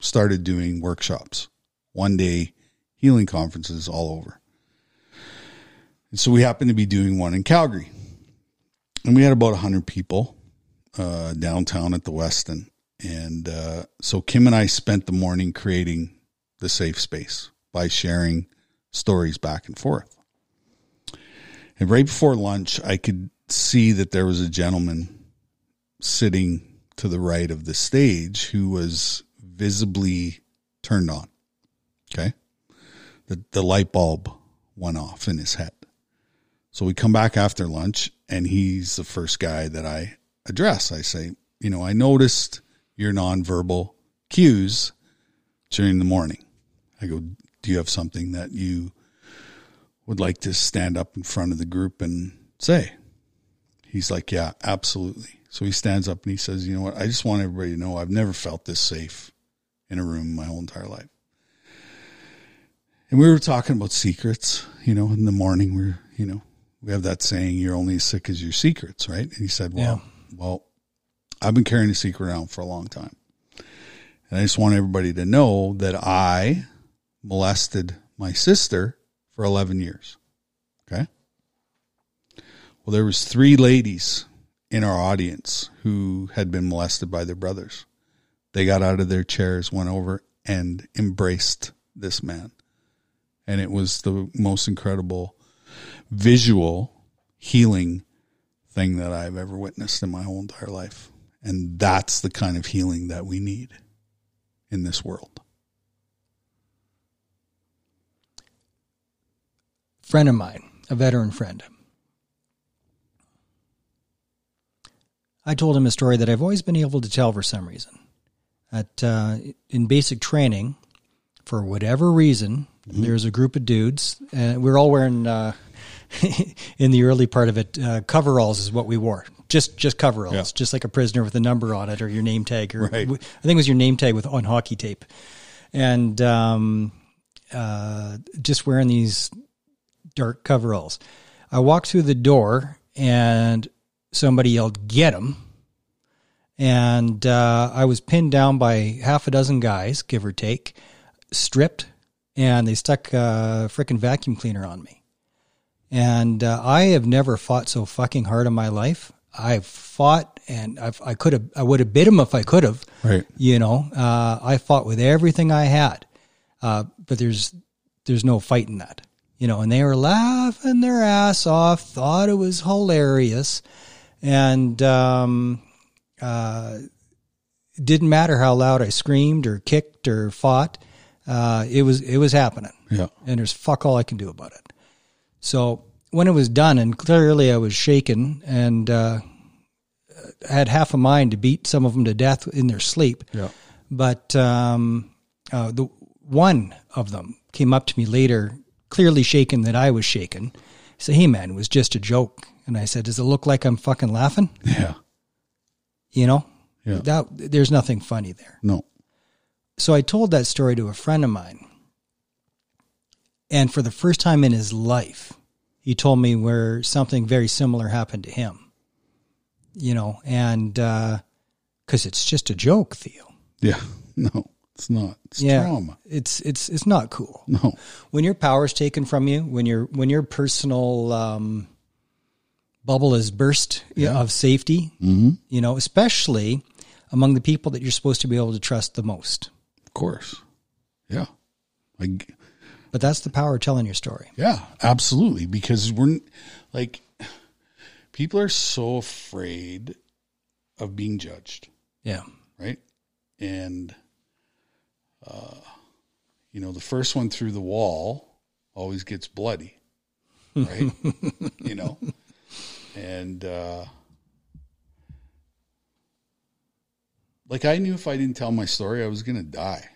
started doing workshops, one day healing conferences all over. And so we happened to be doing one in Calgary. And we had about 100 people uh, downtown at the Westin. And uh, so Kim and I spent the morning creating the safe space by sharing stories back and forth. And right before lunch, I could see that there was a gentleman sitting to the right of the stage who was visibly turned on. Okay. The, the light bulb went off in his head. So we come back after lunch and he's the first guy that I address. I say, you know, I noticed your nonverbal cues during the morning. I go, Do you have something that you would like to stand up in front of the group and say? He's like, Yeah, absolutely. So he stands up and he says, You know what? I just want everybody to know I've never felt this safe in a room my whole entire life. And we were talking about secrets, you know, in the morning we're, you know, we have that saying, you're only as sick as your secrets, right? And he said, Well, yeah. well, I've been carrying a secret around for a long time. And I just want everybody to know that I molested my sister for 11 years. Okay. Well, there was three ladies in our audience who had been molested by their brothers. They got out of their chairs, went over and embraced this man. And it was the most incredible visual healing thing that I've ever witnessed in my whole entire life. And that's the kind of healing that we need in this world. Friend of mine, a veteran friend. I told him a story that I've always been able to tell for some reason. At uh, in basic training, for whatever reason, mm-hmm. there's a group of dudes, and we're all wearing uh, in the early part of it, uh, coveralls is what we wore. Just just coveralls, yeah. just like a prisoner with a number on it or your name tag, or right. I think it was your name tag with on hockey tape, and um, uh, just wearing these dark coveralls. I walked through the door and somebody yelled, "Get him!" And uh, I was pinned down by half a dozen guys, give or take, stripped, and they stuck a freaking vacuum cleaner on me. And uh, I have never fought so fucking hard in my life. I've fought and I've, i could have, I would have bit him if I could have. Right. You know, uh, I fought with everything I had. Uh, but there's, there's no fight in that. you know, and they were laughing their ass off, thought it was hilarious, and um, uh, didn't matter how loud I screamed or kicked or fought. Uh, it was it was happening, Yeah. and there's fuck all I can do about it. So when it was done, and clearly I was shaken and uh, had half a mind to beat some of them to death in their sleep Yeah. but um, uh, the one of them came up to me later, clearly shaken that I was shaken. He said, "Hey man, it was just a joke." And I said, "Does it look like I'm fucking laughing?" Yeah. You know, Yeah. that there's nothing funny there. No. So I told that story to a friend of mine, and for the first time in his life, he told me where something very similar happened to him. You know, and because it's just a joke, Theo. Yeah. No. It's not. It's yeah, trauma. it's it's it's not cool. No. when your power is taken from you, when your when your personal um, bubble is burst Yeah. of safety, Mm-hmm. you know, especially among the people that you're supposed to be able to trust the most. Of course. Yeah. Like But that's the power of telling your story. Yeah, absolutely. Because we're like, people are so afraid of being judged, Yeah, right? And, uh, you know, the first one through the wall always gets bloody, right? you know, and, uh, like I knew if I didn't tell my story, I was going to die.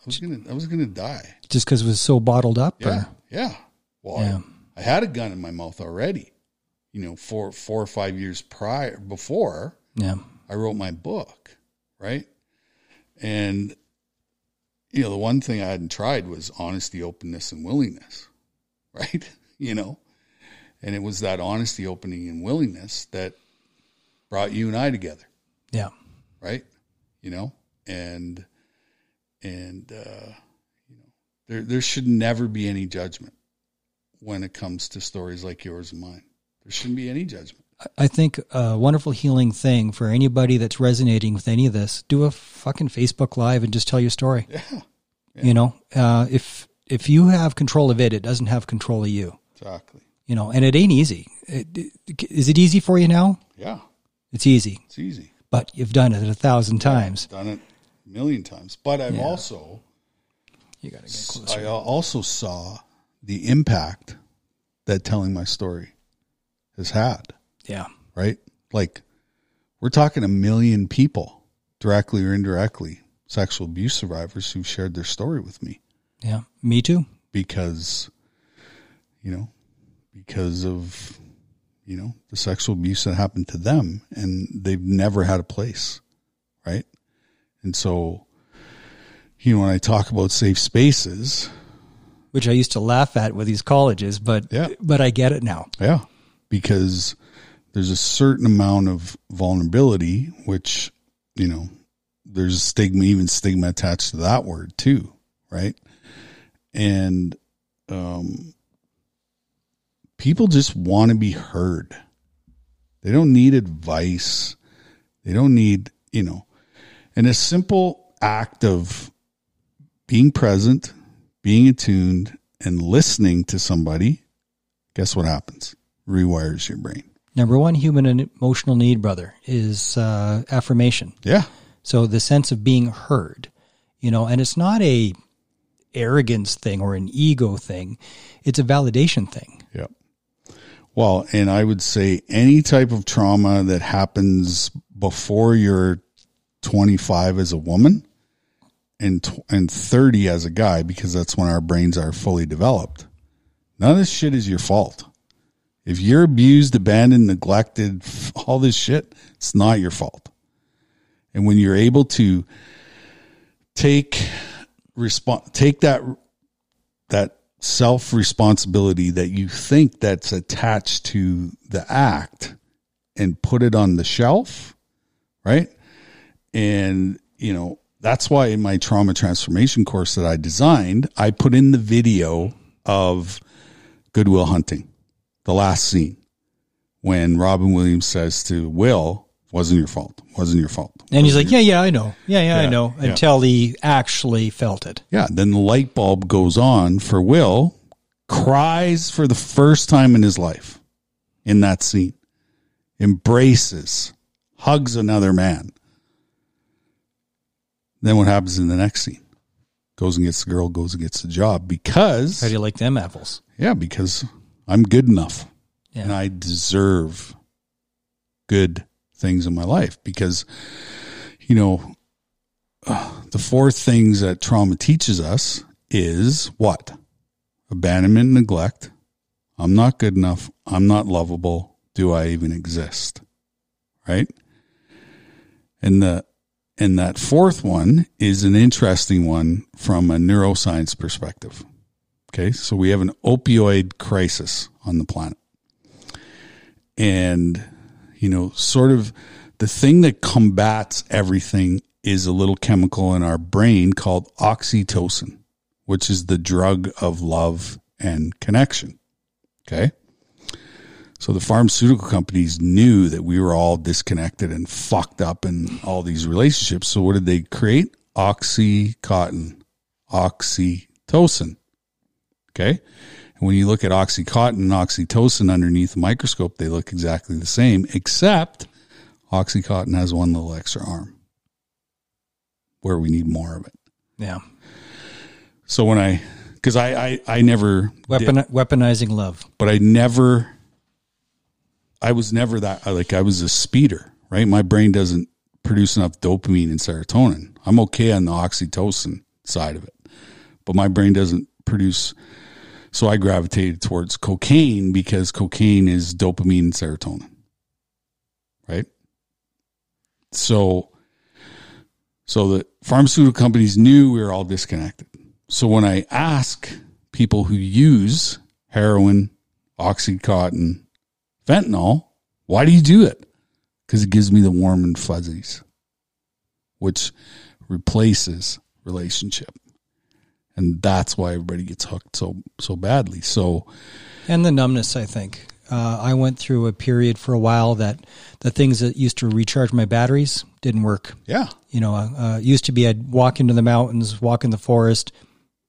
I was to, I was to die. just because it was so bottled up. Yeah, Or, yeah. Well, Yeah. I, I had a gun in my mouth already. You know, four four or five years prior before yeah, I wrote my book, right? And you know, the one thing I hadn't tried was honesty, openness, and willingness, right? You know, and it was that honesty, opening, and willingness that brought you and I together yeah, right? You know, and and uh, you know, there there should never be any judgment when it comes to stories like yours and mine. There shouldn't be any judgment. I think a wonderful healing thing for anybody that's resonating with any of this: do a fucking Facebook live and just tell your story. Yeah, You know, uh, if if you have control of it, it doesn't have control of you. exactly. You know, and it ain't easy. It, it, is it easy for you now? Yeah, It's easy, it's easy. but you've done it a thousand times. Done it a million times. But I've Yeah. also You got to get closer. I also saw the impact that telling my story has had. Yeah, right? Like we're talking a million people, directly or indirectly, sexual abuse survivors who've shared their story with me yeah. Me too. because, you know, because of, you know, the sexual abuse that happened to them and they've never had a place, right? And so, you know, when I talk about safe spaces, Which I used to laugh at with these colleges, but Yeah. but I get it now. Yeah, because there's a certain amount of vulnerability, which you know, there's stigma, even stigma attached to that word too, right? And um, people just want to be heard. They don't need advice. They don't need, you know, and a simple act of being present, being attuned, and listening to somebody guess what happens? Rewires your brain. Number one human and emotional need, brother, is uh, affirmation. Yeah. So the sense of being heard, you know, and it's not a arrogance thing or an ego thing; it's a validation thing. Yeah. Well, and I would say any type of trauma that happens before you're 25 as a woman and and 30 as a guy because that's when our brains are fully developed. None of this shit is your fault. If you're abused, abandoned, neglected, all this shit, it's not your fault. And when you're able to take respon take that that self responsibility that you think that's attached to the act and put it on the shelf, right? And you know, that's why in my trauma transformation course that I designed, I put in the video of Goodwill Hunting, the last scene when Robin Williams says to Will, wasn't your fault. Wasn't your fault. And he's like, "Yeah, yeah, I know. Yeah, yeah, I Yeah, know." yeah. Until he actually felt it. Yeah, then the light bulb goes on for Will cries for the first time in his life in that scene, embraces, hugs another man. Then what happens in the next scene? Goes and gets the girl, goes and gets the job because How do you like them apples? yeah, because I'm good enough Yeah. and I deserve good things in my life because, you know, uh, the four things that trauma teaches us is what? Abandonment, neglect. I'm not good enough. I'm not lovable. Do I even exist? Right? And the and that fourth one is an interesting one from a neuroscience perspective. Okay, so we have an opioid crisis on the planet. And, you know, sort of the thing that combats everything is a little chemical in our brain called oxytocin, which is the drug of love and connection. Okay. So the pharmaceutical companies knew that we were all disconnected and fucked up in all these relationships. So what did they create? Oxycontin, oxytocin. Okay. And when you look at Oxycontin and oxytocin underneath the microscope, they look exactly the same, except Oxycontin has one little extra arm where we need more of it. Yeah. So when I, because I, I, I never, Weapon, weaponizing love. but I never, I was never that, like, I was a speeder, right? My brain doesn't produce enough dopamine and serotonin. I'm okay on the oxytocin side of it, but my brain doesn't produce. So I gravitated towards cocaine because cocaine is dopamine and serotonin, right? So, so the pharmaceutical companies knew we were all disconnected. So when I ask people who use heroin, oxycontin, fentanyl, why do you do it? Because it gives me the warm and fuzzies, which replaces relationship. And that's why everybody gets hooked so so badly. So And the numbness, I think. Uh, I went through a period for a while that the things that used to recharge my batteries didn't work. yeah, You know, uh, uh, it used to be I'd walk into the mountains, walk in the forest,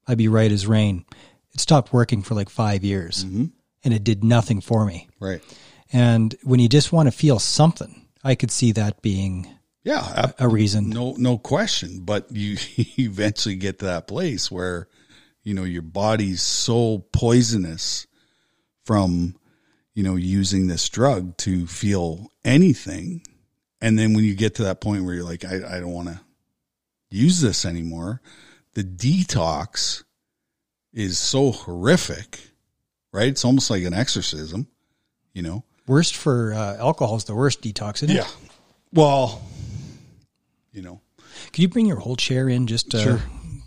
I'd be right as rain. It stopped working for like five years and it did nothing for me. right. And when you just want to feel something, I could see that being Yeah, a reason. No, no question. But you eventually get to that place where, you know, your body's so poisonous from, you know, using this drug to feel anything. And then when you get to that point where you're like, I, I don't want to use this anymore, the detox is so horrific, right? It's almost like an exorcism, you know? Worst for uh, alcohol is the worst detox, isn't it? Well, you know, Can you bring your whole chair in just uh, Sure.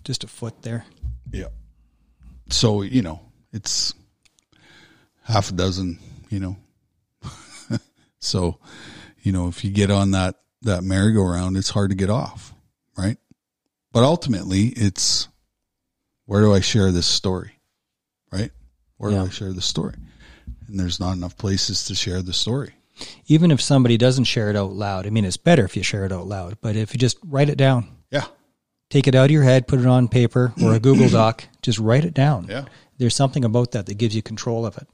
just a foot there? Yeah. So, you know, it's half a dozen, you know. so, you know, if you get on that that merry-go-round, it's hard to get off, right? But ultimately, it's where do I share this story? Right? Where Yeah. do I share the story? And there's not enough places to share the story. Even if somebody doesn't share it out loud, I mean, it's better if you share it out loud. But if you just write it down, Yeah. take it out of your head, put it on paper or a Google Doc, just write it down. Yeah. There's something about that that gives you control of it.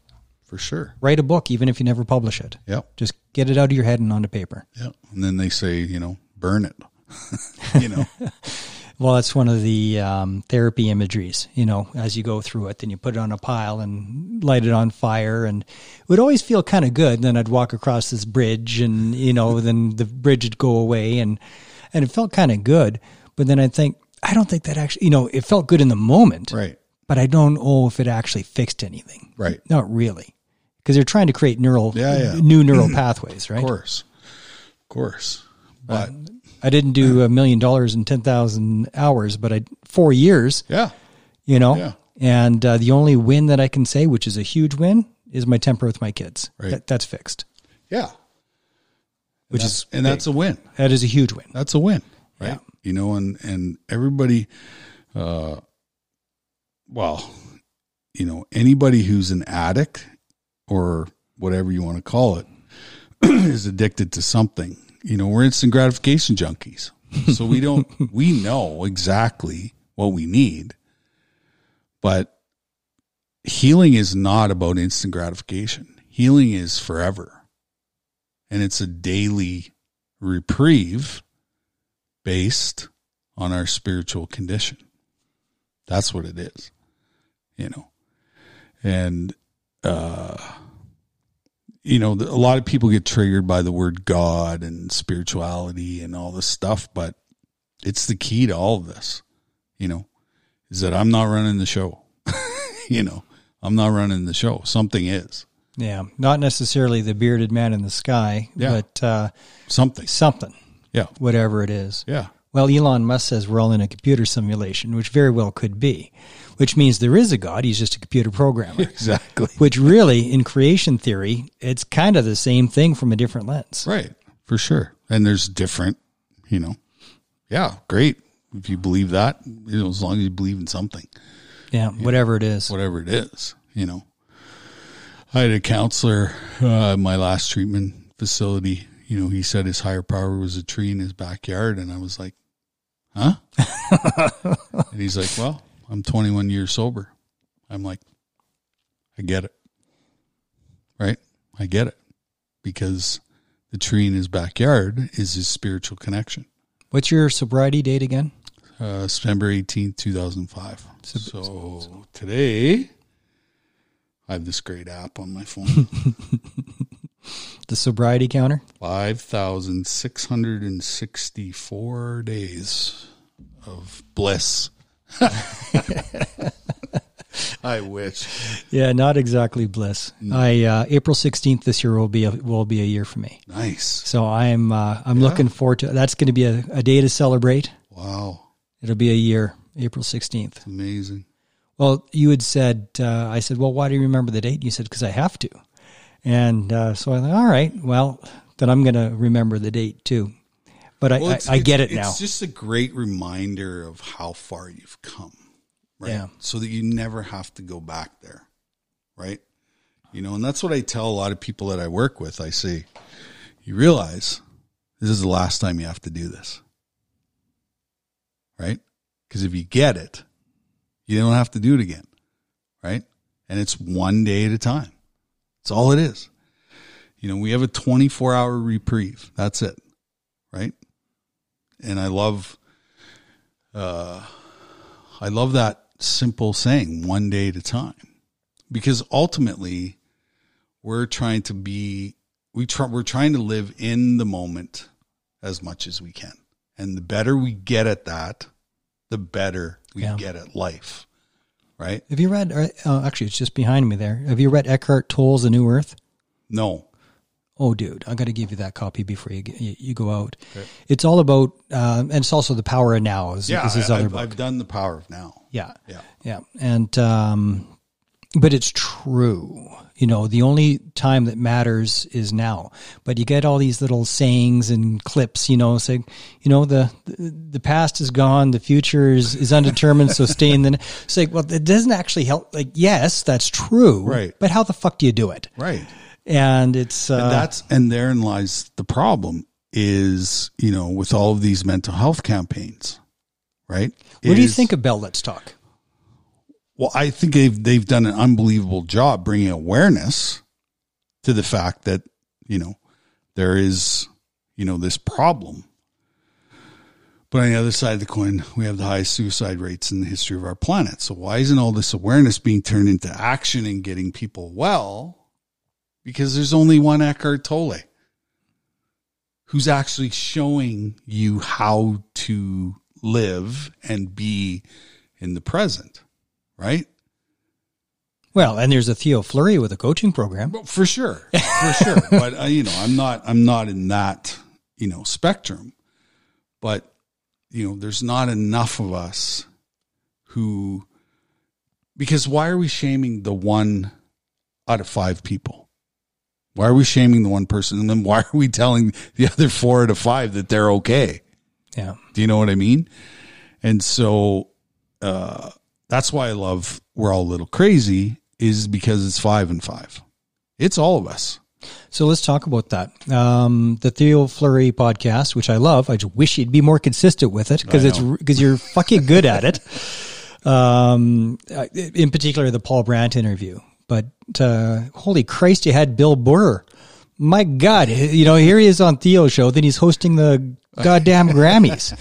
For sure. Write a book, even if you never publish it. Yep. Just get it out of your head and onto paper. Yeah. And then they say, you know, burn it. you know. Well, that's one of the um, therapy imageries. You know, as you go through it, then you put it on a pile and light it on fire, and it would always feel kind of good. And Then I'd walk across this bridge, and you know, then the bridge would go away, and and it felt kind of good. But then I'd think, I don't think that actually, you know, it felt good in the moment, right. but I don't know if it actually fixed anything. Right. Not really, because they're trying to create neural, Yeah, yeah. new neural pathways, right? Of course. Of course. But I didn't do a million dollars in ten thousand hours, but I four years. yeah. you know Yeah. and uh, the only win that i can say which is a huge win is my temper with my kids Right. that, that's fixed Yeah. which That's- is and that's a win. that is a huge win That's a win. Right. Yeah. You know, and and everybody uh well, you know, anybody who's an addict or whatever you want to call it is addicted to something. You know, we're instant gratification junkies. So we don't we know exactly what we need. But healing is not about instant gratification. Healing is forever. And it's a daily reprieve based on our spiritual condition. That's what it is, you know. And, uh, you know, a lot of people get triggered by the word God and spirituality and all this stuff, but it's the key to all of this, you know, is that I'm not running the show. you know, I'm not running the show. Something is. Yeah. Not necessarily the bearded man in the sky, Yeah. but uh, Something. something, Yeah. whatever it is. Yeah. Well, Elon Musk says we're all in a computer simulation, which very well could be, which means there is a God. He's just a computer programmer. Exactly. which really, in creation theory, it's kind of the same thing from a different lens. Right. For sure. And there's different, you know. Yeah, great. If you believe that, you know, as long as you believe in something, Yeah, whatever it is. whatever it is, you know. I had a counselor uh, at my last treatment facility. You know, he said his higher power was a tree in his backyard, and I was like, "Huh?" and he's like, "Well, I'm 21 years sober." I'm like, "I get it, right? I get it because the tree in his backyard is his spiritual connection." What's your sobriety date again? Uh, September 18th, 2005. So today, I have this great app on my phone. The sobriety counter? 5,664 days of bliss. I wish. Yeah, not exactly bliss. I uh, April 16th this year will be a, will be a year for me. Nice. So I'm uh, I'm looking forward to that's going to be a, a day to celebrate. Wow. It'll be a year, April 16th. Amazing. Well, you had said, uh, I said, well, why do you remember the date? And you said, because I have to. And uh, so I thought, all right, well, then I'm going to remember the date too. But I, Well, I, I get it it's- now. It's just a great reminder of how far you've come, right? Yeah. So that you never have to go back there, right? You know, and that's what I tell a lot of people that I work with. I say, you realize this is the last time you have to do this, right? Because if you get it, you don't have to do it again, right? And it's one day at a time. That's all it is. You know, we have a 24 hour reprieve. That's it, right? And I love, uh, I love that simple saying, one day at a time, because ultimately, we're trying to be, we try, we're trying to live in the moment as much as we can, and the better we get at that, the better we Yeah. get at life, right? Have you read, uh, actually, it's just behind me there. Have you read Eckhart Tolle's The New Earth? No, Oh, dude, I got to give you that copy before you you, you go out. It's all about, um, and it's also the power of now. Is, yeah, is his I, other have book? I've done the power of now. yeah, Yeah, yeah, and um, but it's true. You know, the only time that matters is now. But you get all these little sayings and clips. You know, saying, you know, the the, the past is gone, the future is, is undetermined. so stay in the. It's like, well, it doesn't actually help. Like, yes, that's true. Right. But how the fuck do you do it? right. And it's uh, and that's and therein lies the problem is you know with all of these mental health campaigns right? What do you think of Bell Let's Talk? well i think they've they've done an unbelievable job bringing awareness to the fact that you know there is you know this problem. But on the other side of the coin we have the highest suicide rates in the history of our planet. So why isn't all this awareness being turned into action and getting people well because there's only one Eckhart Tolle who's actually showing you how to live and be in the present, right? Well, and there's a Theo Fleury with a coaching program. Well, for sure, for sure. But uh, you know, I'm not, I'm not in that, you know, spectrum. But you know, there's not enough of us who, because why are we shaming the one out of five people? Why are we shaming the one person, and then why are we telling the other four out of five that they're okay? Yeah. Do you know what I mean? And so uh, that's why I love We're All a Little Crazy is because it's five and five. It's all of us. So let's talk about that. Um, the Theo Fleury podcast, which I love. I just wish you'd be more consistent with it because it's because you're fucking good at it. Um, uh, in particular, the Paul Brandt interview. But uh, holy Christ, you had Bill Burr. My God, you know, here he is on Theo's show. Then he's hosting the goddamn Grammys.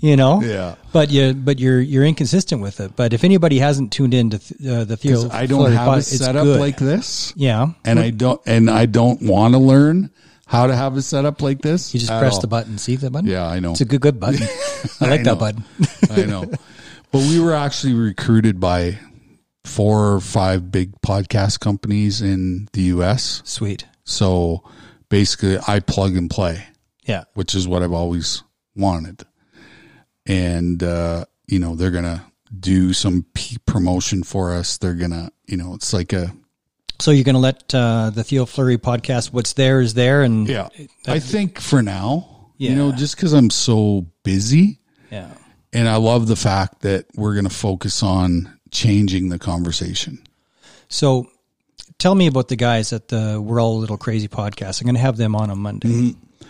You know, Yeah. But you, but you're you're inconsistent with it. But if anybody hasn't tuned in to th- uh, the Theo, I don't have pod- a setup good. like this, yeah, and I don't, and I don't want to learn how to have a setup like this. you just press all. the button. See the button? Yeah, I know. It's a good good button. I like know. that button. I know. But we were actually recruited by four or five big podcast companies in the US. Sweet. So basically, I plug and play, Yeah. which is what I've always wanted. And, uh, you know, they're going to do some P promotion for us. They're going to, you know, it's like a, So you're going to let uh, the Theo Fleury podcast, what's there is there, and yeah. I think for now, you know, just because I'm so busy yeah. and I love the fact that we're going to focus on changing the conversation. So tell me about the guys at the We're All a Little Crazy podcast. I'm going to have them on on Monday. Mm-hmm.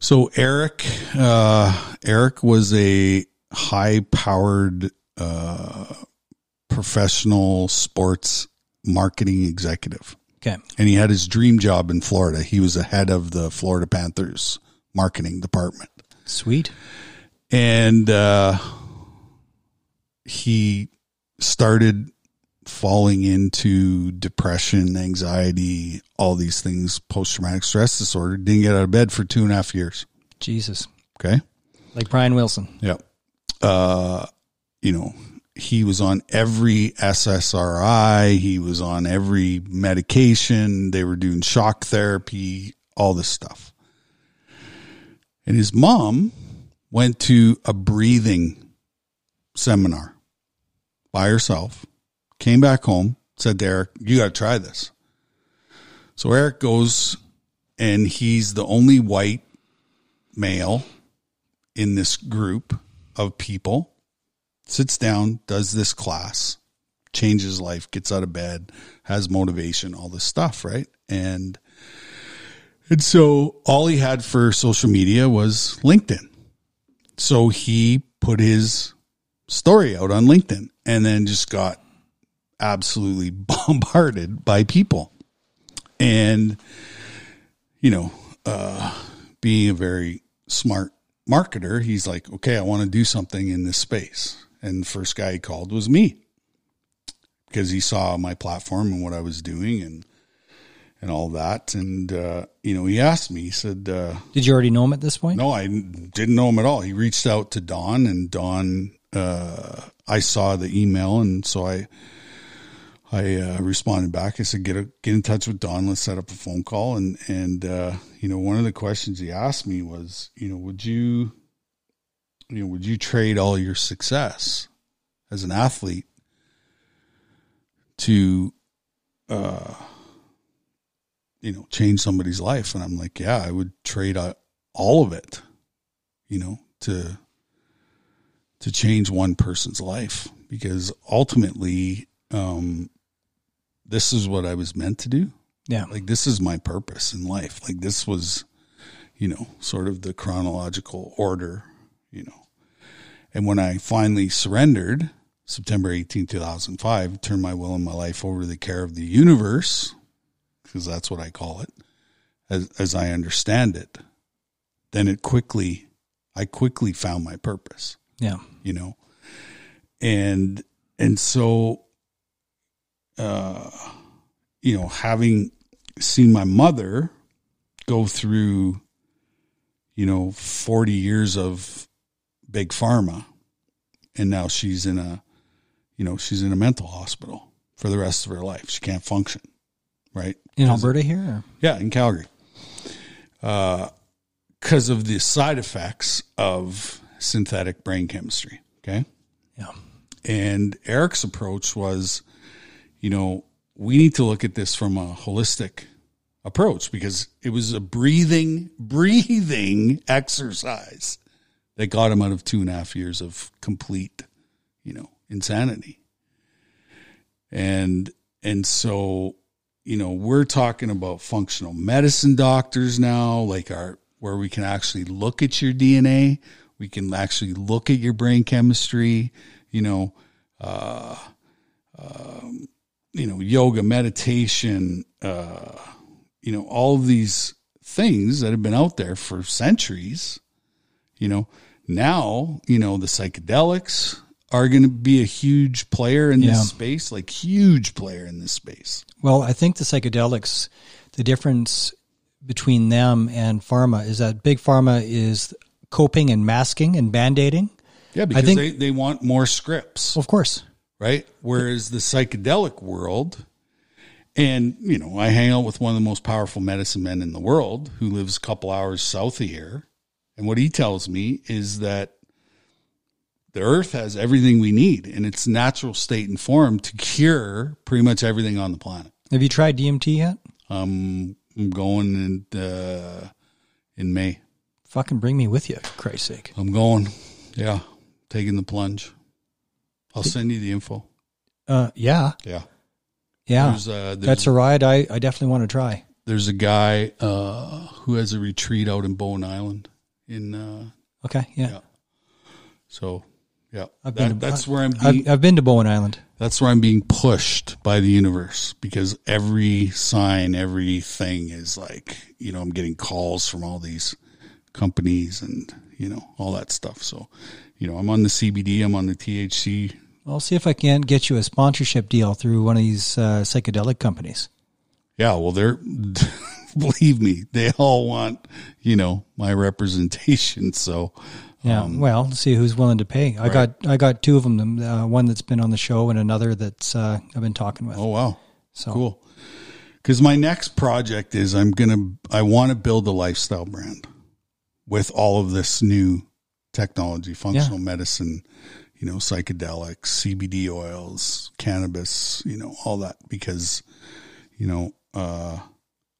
So Eric, uh, Eric was a high powered, uh, professional sports marketing executive Okay. and he had his dream job in Florida. He was the head of the Florida Panthers marketing department Sweet. and, uh, he started falling into depression, anxiety, all these things, post traumatic stress disorder. Didn't get out of bed for two and a half years. Jesus. Okay. Like Brian Wilson. Yep. Uh, you know, he was on every SSRI. He was on every medication. They were doing shock therapy, all this stuff. And his mom went to a breathing seminar by herself, came back home, said to Eric, You got to try this. So Eric goes, and he's the only white male in this group of people, sits down, does this class, changes life, gets out of bed, has motivation, all this stuff, right? And and so all he had for social media was LinkedIn. So he put his story out on LinkedIn and then just got absolutely bombarded by people. And you know, uh being a very smart marketer, he's like, okay, I want to do something in this space. And the first guy he called was me because he saw my platform and what I was doing and and all that. And uh, you know, he asked me, he said, uh, Did you already know him at this point? no, I didn't know him at all. He reached out to Don, and Don, uh, I saw the email, and so I, I uh, responded back. I said, "Get a, get in touch with Don. Let's set up a phone call." And and uh, you know, one of the questions he asked me was, you know, would you, you know, would you trade all your success as an athlete to, uh, you know, change somebody's life? And I'm like, yeah, I would trade uh, all of it you know to to change one person's life because ultimately um this is what I was meant to do Yeah. like this is my purpose in life like this was you know sort of the chronological order you know and when I finally surrendered September 18 2005 turned my will and my life over to the care of the universe because that's what I call it as as I understand it then it quickly I quickly found my purpose, Yeah. You know. And and so uh you know, having seen my mother go through you know 40 years of big pharma and now she's in a you know, she's in a mental hospital for the rest of her life. She can't function, right? In Alberta here? Or? yeah, in Calgary. Uh, because of the side effects of synthetic brain chemistry. Okay. Yeah. And Eric's approach was, you know, we need to look at this from a holistic approach because it was a breathing, breathing exercise that got him out of two and a half years of complete, you know, insanity. And, and so, you know, we're talking about functional medicine doctors now, like our, where we can actually look at your DNA. We can actually look at your brain chemistry, you know, uh, um, you know, yoga, meditation, uh, you know, all of these things that have been out there for centuries, you know, now, you know, the psychedelics are going to be a huge player in this space, like huge player in this space. Well, I think the psychedelics, the difference between them and pharma is that big pharma is coping and masking and band-aiding. Yeah, because think- they, they want more scripts. Of course. right? Whereas the psychedelic world, and you know, I hang out with one of the most powerful medicine men in the world who lives a couple hours south of here. And what he tells me is that the earth has everything we need in its natural state and form to cure pretty much everything on the planet. Have you tried DMT yet? Um, I'm going in, uh, in May. Fucking bring me with you, for Christ's sake. I'm going. Yeah. Taking the plunge. I'll send you the info. Uh, yeah, Yeah. yeah. There's, uh, there's That's a ride I, I definitely want to try. there's a guy uh, who has a retreat out in Bowen Island. In uh, Okay, yeah. Yeah. so, yeah, I've been That- to- that's where I'm. Being, I've, I've been to Bowen Island. that's where I'm being pushed by the universe because every sign, everything is like you know I'm getting calls from all these companies and you know all that stuff. So, you know I'm on the CBD, I'm on the THC. I'll see if I can't get you a sponsorship deal through one of these uh, psychedelic companies. Yeah, well, they're believe me, they all want you know my representation. So. Yeah, well, see who's willing to pay. I Um, Right. got I got two of them. Uh, one that's been on the show and another that's uh, I've been talking with. Oh wow. so Cool. Because my next project is I'm gonna I want to build a lifestyle brand with all of this new technology, functional medicine, you know, psychedelics, CBD oils, cannabis, you know, all that because, you know, uh,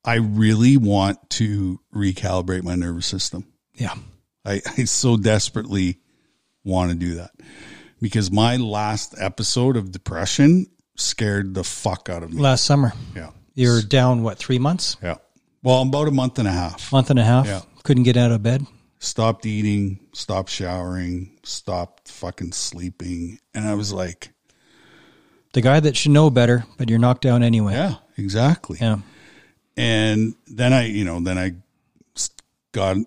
I really want to recalibrate my nervous system. yeah, I, I so desperately want to do that because my last episode of depression scared the fuck out of me. last summer Yeah. you're down what three months, Yeah. Well, about a month and a half. month and a half. Yeah. Couldn't get out of bed. Stopped eating, stopped showering, stopped fucking sleeping. And I was like, The guy that should know better, but you're knocked down anyway. yeah, exactly. Yeah. And then I, you know, then I got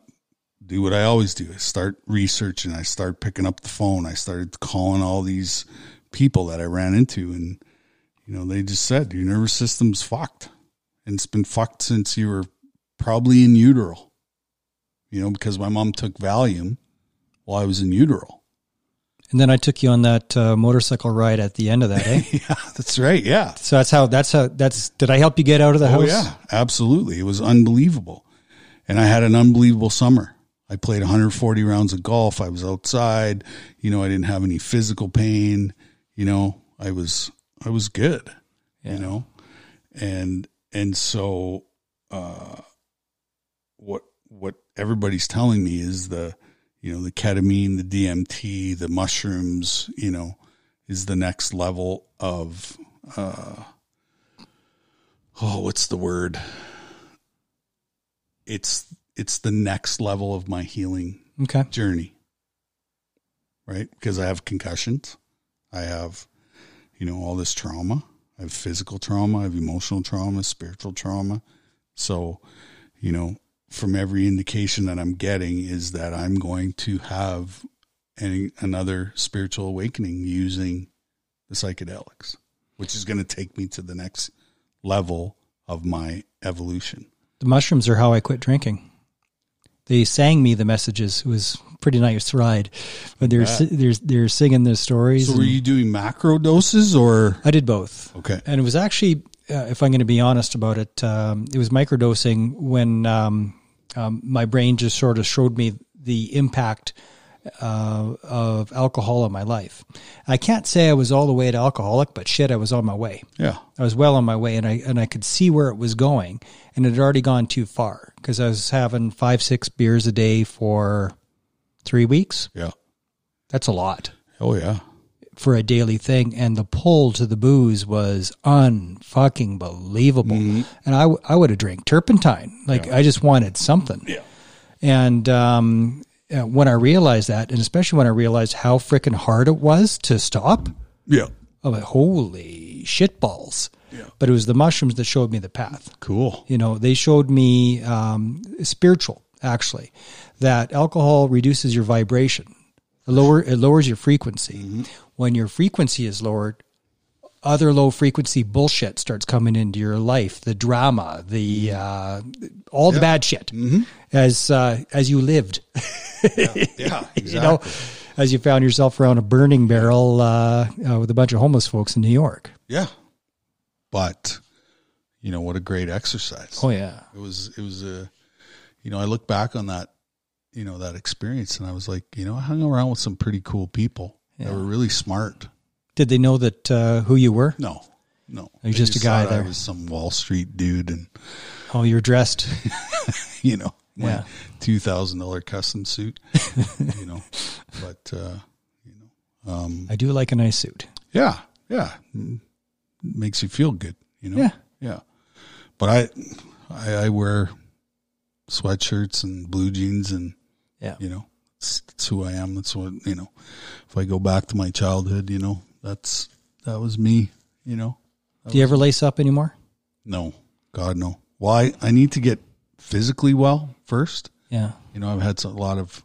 do what I always do. I start researching. I start picking up the phone. I started calling all these people that I ran into, and you know, they just said your nervous system's fucked, and it's been fucked since you were probably in utero. You know, because my mom took Valium while I was in utero. And then I took you on that uh, motorcycle ride at the end of that, eh? Yeah, that's right. Yeah. so that's how that's how that's did I help you get out of the Oh house? yeah, absolutely. It was unbelievable. And I had an unbelievable summer. I played 140 rounds of golf. I was outside. You know, I didn't have any physical pain. You know, I was I was good. Yeah. You know, and and so uh, what what everybody's telling me is the you know the ketamine, the DMT, the mushrooms. You know, is the next level of uh, oh, what's the word? It's it's the next level of my healing Okay. journey. Right? Because I have concussions. I have, you know, all this trauma. I have physical trauma, I have emotional trauma, spiritual trauma. So, you know, from every indication that I'm getting is that I'm going to have any, another spiritual awakening using the psychedelics, which is going to take me to the next level of my evolution. The mushrooms are how I quit drinking. They sang me the messages. It was a pretty nice ride, but they're si- they're they're singing the stories. So were you doing macro doses or I did both, okay? and it was actually, uh, if I'm going to be honest about it, um, it was microdosing when um, um, my brain just sort of showed me the impact uh, of alcohol in my life. I can't say I was all the way to alcoholic, but shit, I was on my way. Yeah, I was well on my way, and I and I could see where it was going, and it had already gone too far because I was having five, six beers a day for three weeks. yeah. That's a lot Oh yeah, for a daily thing, and the pull to the booze was unfucking believable. Mm-hmm. And I, w- I would have drank turpentine, like I just wanted something. yeah, And um, uh, when I realized that, and especially when I realized how freaking hard it was to stop, Yeah. I'm like, holy shitballs. Yeah. But it was the mushrooms that showed me the path. Cool. You know, they showed me um, spiritual, actually, that alcohol reduces your vibration. It, lower, it lowers your frequency. When your frequency is lowered, other low frequency bullshit starts coming into your life. The drama, the uh, all the bad shit, as uh, as you lived. Yeah. you know, as you found yourself around a burning barrel uh, uh, with a bunch of homeless folks in New York. Yeah. But you know what a great exercise. Oh yeah, It was it was a you know, I look back on that, you know, that experience and I was like, you know, I hung around with some pretty cool people that were really smart. did they know that uh, who you were? No. No. You're They just a guy thought I there. was some Wall Street dude and Oh, you're dressed. you know, my Yeah. two thousand dollar custom suit. you know. But uh, you know. Um I do like a nice suit. Yeah, yeah, Mm, makes you feel good, you know. Yeah. yeah. But I, I, I wear sweatshirts and blue jeans, and Yeah. you know, it's, it's who I am. That's what you know. If I go back to my childhood, you know, that's that was me. You know, Do you ever lace up anymore? no, God no. Why? I need to get physically well first. Yeah. You know, I've had a lot of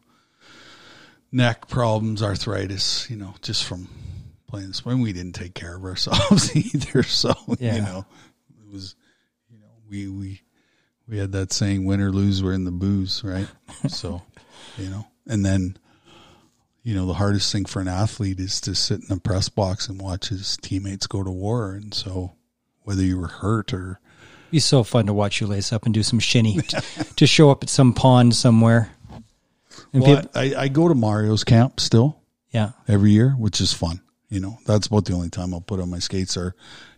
neck problems, arthritis, you know, just from playing this. When we didn't take care of ourselves either. So, Yeah. you know, it was, you know, we, we, we had that saying, win or lose, we're in the booze, right? so, you know, and then, you know, the hardest thing for an athlete is to sit in a press box and watch his teammates go to war. And so, whether you were hurt or, It'd be so fun to watch you lace up and do some shinny t- to show up at some pond somewhere. And well, peop- I, I go to Mario's camp still. yeah. every year, which is fun. You know, that's about the only time I'll put on my skates or,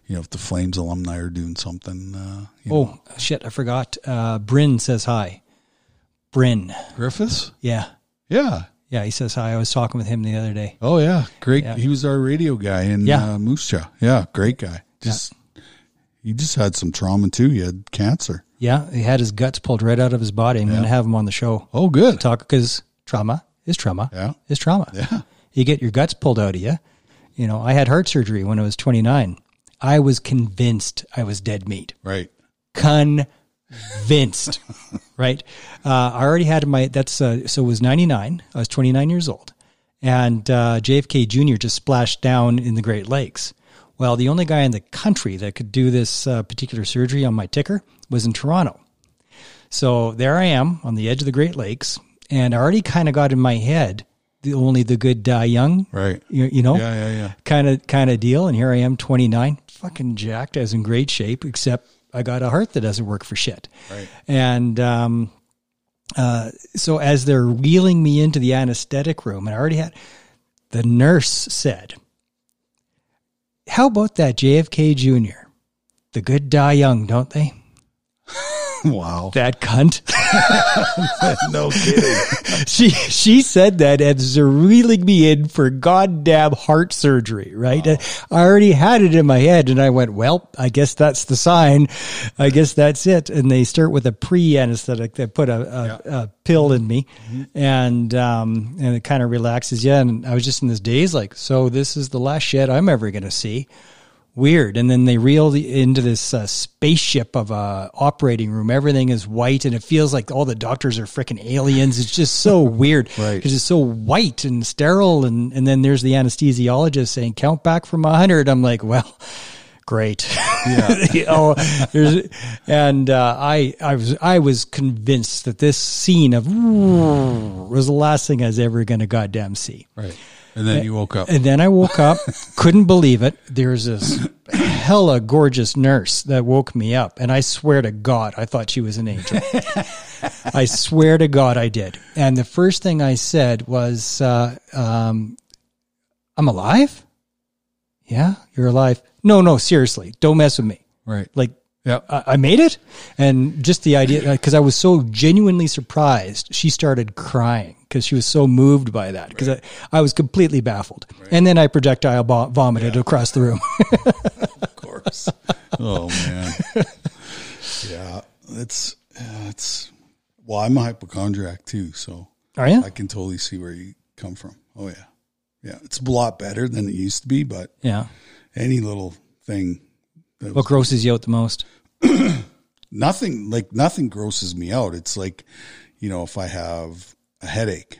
you know, if the Flames alumni are doing something. Uh, you know. Oh shit! I forgot. Uh, Bryn says hi. Bryn. Griffiths? Yeah. Yeah. Yeah. He says hi. I was talking with him the other day. Oh, yeah. Great. Yeah. He was our radio guy in Yeah. uh, Moose Jaw. Yeah. Great guy. Just, he just had some trauma too. He had cancer. Yeah. He had his guts pulled right out of his body. I'm going to have him on the show. Oh, good. Talk because trauma is trauma. Yeah. Is trauma. Yeah. You get your guts pulled out of you. You know, I had heart surgery when I was 29. I was convinced I was dead meat. Right. convinced, right? Uh, I already had my, that's, uh, so it was 99. I was 29 years old. And uh, JFK Jr. just splashed down in the Great Lakes. Well, the only guy in the country that could do this uh, particular surgery on my ticker was in Toronto. So there I am on the edge of the Great Lakes. And I already kind of got in my head the only the good die young, Right. you, you know? Yeah. Yeah. Yeah. kind of kind of deal. And here I am, 29, fucking jacked, as in great shape, except I got a heart that doesn't work for shit. Right. And um, uh, so as they're wheeling me into the anesthetic room, and I already had the nurse said, "How about that JFK Jr. The good die young, don't they? wow. That cunt." no kidding. she she said that as they're reeling me in for goddamn heart surgery, right? I already had it in my head, and I went, "Well, I guess that's the sign. I guess that's it." And they start with a pre-anesthetic. They put a, a, a pill in me, and um, and it kind of relaxes you. And I was just in this daze, like, so this is the last shit I'm ever gonna see weird. And then they reel into this uh, spaceship of a operating room. Everything is white, and it feels like all the doctors are freaking aliens. It's just so weird Right. because it's so white and sterile. And and then there's the anesthesiologist saying, "Count back from hundred." I'm like, well. Great, Yeah. you know, there's, and uh, I, I was, I was convinced that this scene of was the last thing I was ever going to goddamn see. Right. And then you woke up. And then I woke up, couldn't believe it. There's this hella gorgeous nurse that woke me up. And I swear to God, I thought she was an angel. I swear to God, I did. And the first thing I said was, uh, um, I'm alive? Yeah, you're alive. No, no, seriously, don't mess with me. Right. Like, Yeah. I I made it. And just the idea, because I was so genuinely surprised, she started crying because she was so moved by that. Because I, I was completely baffled. And then I projectile vo- vomited across the room. Of course. oh man. Yeah. It's it's well, I'm a hypochondriac too, so Are you? I can totally see where you come from. Oh yeah. Yeah, it's a lot better than it used to be, but Yeah. any little thing, What grosses you out the most? nothing like nothing grosses me out. It's like, you know, if I have a headache,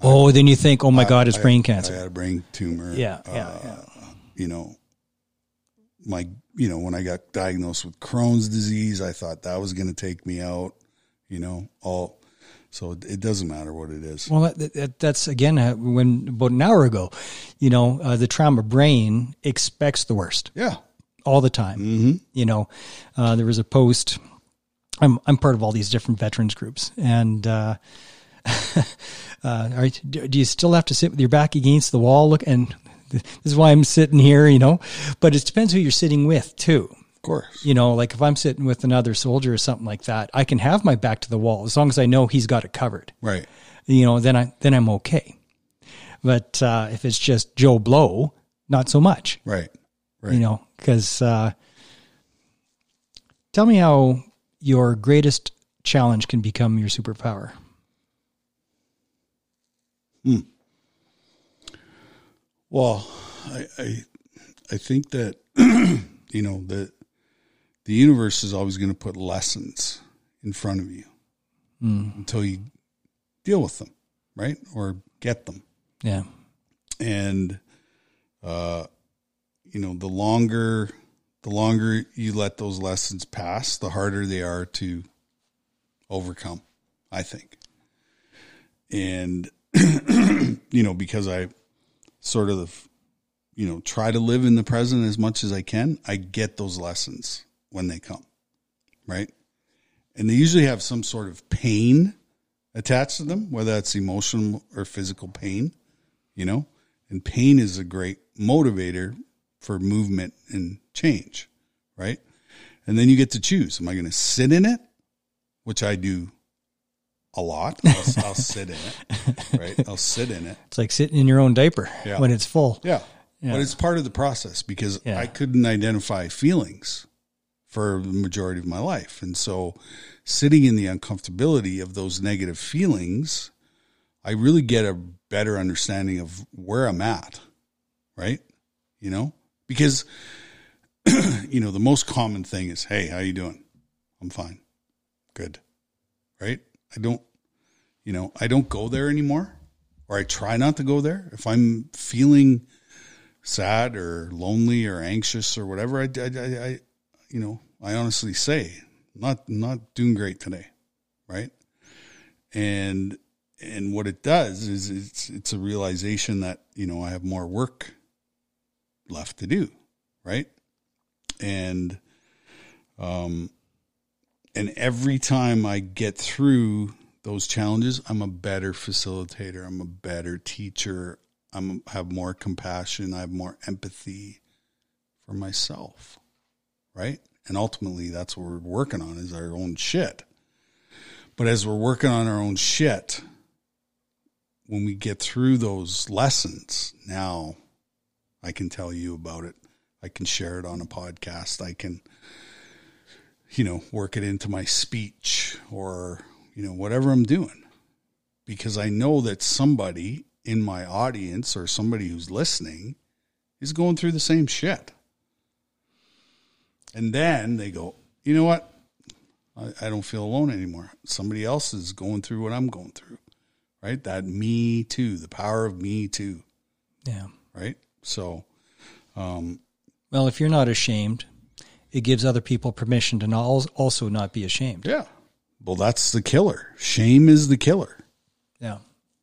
Oh, then you think, oh my God, it's brain cancer. I had a brain tumor. Yeah, yeah, uh, yeah. You know, my, you know, when I got diagnosed with Crohn's disease, I thought that was going to take me out. You know, all. So it, it doesn't matter what it is. Well, that, that, that's again uh, when about an hour ago, you know, uh, the trauma brain expects the worst Yeah. All the time. Mm-hmm. You know, uh, there was a post. I'm I'm part of all these different veterans groups, and uh, uh, do, do you still have to sit with your back against the wall? Look, and this is why I'm sitting here. You know, but it depends who you're sitting with too. Of course. You know, like if I'm sitting with another soldier or something like that, I can have my back to the wall as long as I know he's got it covered. Right. You know, then I then I'm okay. But uh, if it's just Joe Blow, not so much. Right. Right. You know, because uh, tell me how your greatest challenge can become your superpower. Well, I, I, I think that you know that the universe is always going to put lessons in front of you until you deal with them, right, or get them. Yeah. And uh, you know, the longer the longer you let those lessons pass, the harder they are to overcome. I think, and you know, because I sort of you know try to live in the present as much as I can, I get those lessons when they come, right? And they usually have some sort of pain attached to them, whether that's emotional or physical pain, you know. And pain is a great motivator for movement and change, right? And then you get to choose: Am I going to sit in it, which I do a lot? I'll, I'll sit in it, right? I'll sit in it. It's like sitting in your own diaper Yeah. when it's full. Yeah. Yeah. But it's part of the process because Yeah. I couldn't identify feelings for the majority of my life. And so sitting in the uncomfortability of those negative feelings, I really get a better understanding of where I'm at. Right? You know? Because you know, the most common thing is, "Hey, how you doing?" "I'm fine." "Good." Right? I don't you know, I don't go there anymore or I try not to go there. If I'm feeling sad or lonely or anxious or whatever, I, I, I, I you know, I honestly say, not not doing great today, right? And and what it does is it's it's a realization that you know I have more work left to do, right? And um, and every time I get through those challenges, I'm a better facilitator. I'm a better teacher. I'm have more compassion. I have more empathy for myself, right? And ultimately, that's what we're working on is our own shit. But as we're working on our own shit, when we get through those lessons, now I can tell you about it. I can share it on a podcast. I can, you know, work it into my speech or, you know, whatever I'm doing. Because I know that somebody in my audience or somebody who's listening is going through the same shit. And then they go, you know what? I, I don't feel alone anymore. Somebody else is going through what I'm going through. Right? That me too, the power of me too. Yeah. Right? So, um, Well, if you're not ashamed, it gives other people permission to not also not be ashamed. yeah. Well, that's the killer. Shame is the killer. Yeah.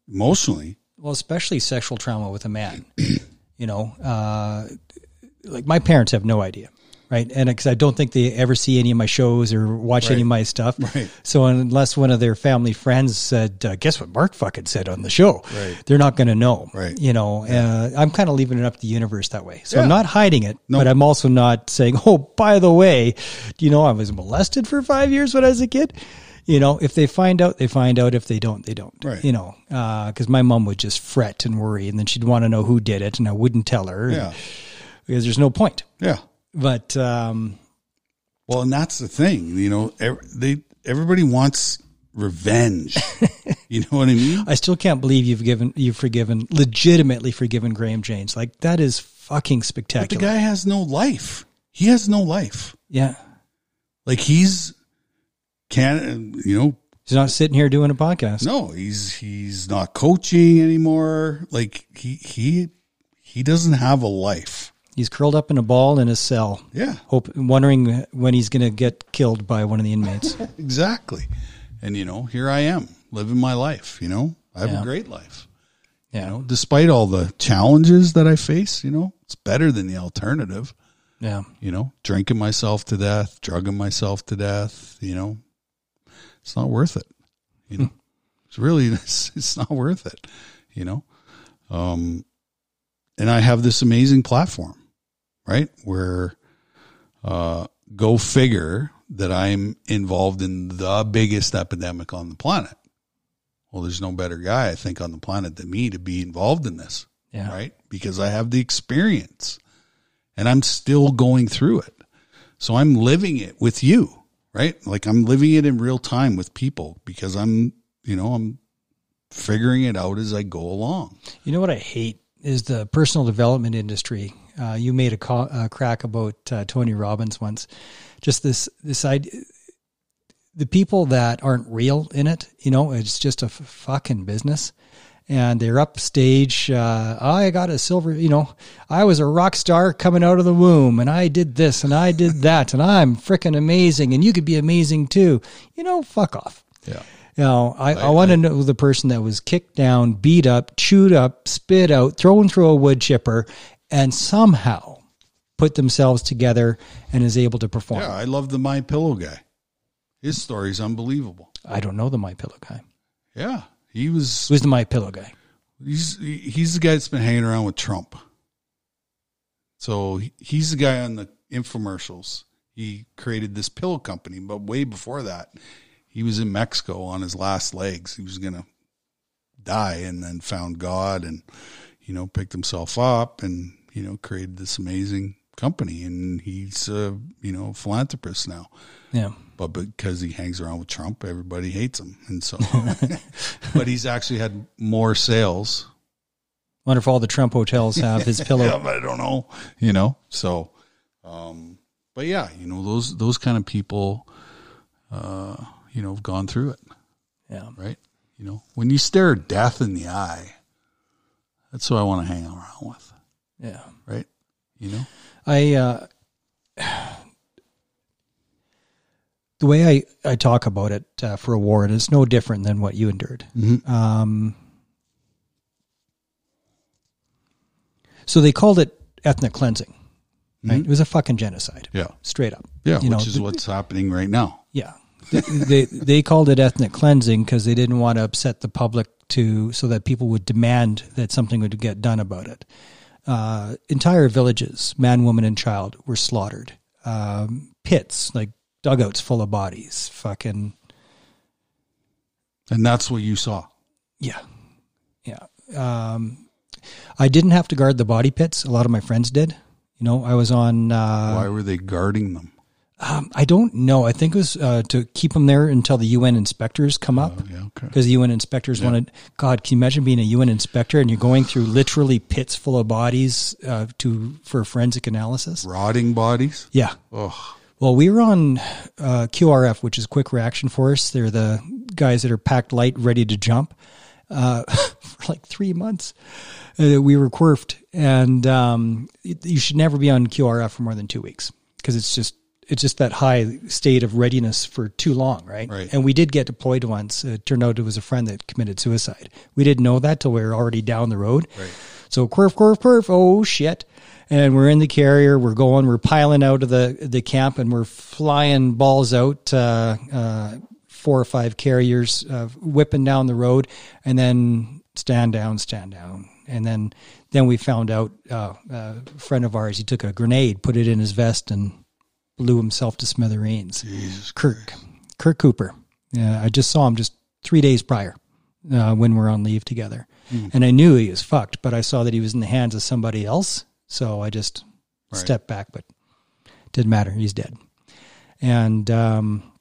Emotionally, Well, especially sexual trauma with a man. you know, uh, like my parents have no idea, right? And because I don't think they ever see any of my shows or watch any of my stuff. Right. So unless one of their family friends said, uh, "Guess what Mark fucking said on the show," Right. they're not going to know. Right. You know, uh, I'm kind of leaving it up to the universe that way. So Yeah. I'm not hiding it, No. but I'm also not saying, "Oh, by the way, do you know I was molested for five years when I was a kid?" You know, if they find out, they find out. If they don't, they don't. Right. You know, because my mom would just fret and worry, and then she'd want to know who did it, and I wouldn't tell her yeah. because there's no point. Yeah. But um, Well, and that's the thing, you know, ev- they everybody wants revenge, You know what I mean? I still can't believe you've given you've forgiven legitimately forgiven Graham James. Like that is fucking But the guy has no life. He has no life. yeah. Like he's can you know He's not sitting here doing a podcast. no he's he's not coaching anymore like he he he doesn't have a life He's curled up in a ball in his cell, yeah. Hope wondering when he's going to get killed by one of the inmates. exactly. And you know here i am living my life you know? I have Yeah. a great life. Yeah. you know despite all the challenges that i face you know it's better than the alternative. Yeah. you know drinking myself to death drugging myself to death you know? It's not worth it you know? It's really it's, it's not worth it you know? Um and i have this amazing platform right? Where uh go figure that i'm involved in the biggest epidemic on the planet. Well there's no better guy i think on the planet than me to be involved in this Yeah. right? Because i have the experience and i'm still going through it. So i'm living it with you right? Like i'm living it in real time with people because i'm you know i'm figuring it out as i go along. You know what I hate is the personal development industry. Uh, you made a, ca- a crack about uh, Tony Robbins once. Just this this idea, the people that aren't real in it. You know, it's just a f- fucking business, and they're upstage. Uh, I got a silver. You know, I was a rock star coming out of the womb, and I did this and I did that, and I'm freaking amazing, and you could be amazing too. You know, fuck off. yeah You know, I, I, want to know the person that was kicked down, beat up, chewed up, spit out, thrown through a wood chipper, and somehow put themselves together and is able to perform. yeah i love the my pillow guy his story's unbelievable I don't know the My Pillow guy. yeah he was Who's the My Pillow guy? he's he's the guy that's been hanging around with Trump. So he's the guy on the infomercials. He created this pillow company, but way before that, he was in Mexico on his last legs. He was gonna die, and then found God, and you know picked himself up, and you know created this amazing company. And he's a you know philanthropist now Yeah. but because he hangs around with Trump, everybody hates him, and so. but he's actually had more sales. Wonder if all the Trump hotels have his pillow. Yeah, but I don't know, you know. So, um, but yeah, you know those those kind of people, uh, you know, have gone through it, Yeah. right? You know, when you stare death in the eye, that's who I want to hang around with, Yeah. right? You know, I uh, the way I, I talk about it uh, for a war, and it's no different than what you endured. Mhm. Um, so they called it ethnic cleansing. Right? It was a fucking genocide, yeah, straight up. yeah, You which know, is the- what's happening right now. Yeah, they, they they called it ethnic cleansing because they didn't want to upset the public to so that people would demand that something would get done about it. Uh, entire villages, man, woman, and child, were slaughtered. Um, pits, like dugouts full of bodies. Fucking And that's what you saw. yeah, yeah. Um, I didn't have to guard the body pits. A lot of my friends did. You know, I was on. Uh, Why were they guarding them? Um, I don't know. I think it was uh, to keep them there until the UN inspectors come up. Yeah, okay. because the UN inspectors wanted. God, can you imagine being a UN inspector and you're going through literally pits full of bodies uh, to for forensic analysis? Rotting bodies. Yeah. Oh, Well, we were on uh, QRF, which is Quick Reaction Force. They're the guys that are packed light, ready to jump. Uh, for like three months, uh, we were quirfed, and um, you should never be on QRF for more than two weeks because it's just it's just that high state of readiness for too long, right? Right. And we did get deployed once. It turned out it was a friend that committed suicide. We didn't know that till we were already down the road. Right. So quirf, quirf, quirf. Oh shit! And we're in the carrier. We're going. We're piling out of the the camp, and we're flying balls out. Uh, uh, four or five carriers uh, whipping down the road, and then stand down, stand down, and then then we found out uh, a friend of ours. He took a grenade, put it in his vest, and blew himself to smithereens. Jesus. Kirk, Kirk Cooper. Yeah, I just saw him just three days prior uh, when we are on leave together, and I knew he was fucked. But I saw that he was in the hands of somebody else, so I just Right. stepped back. But didn't matter; he's dead. And um,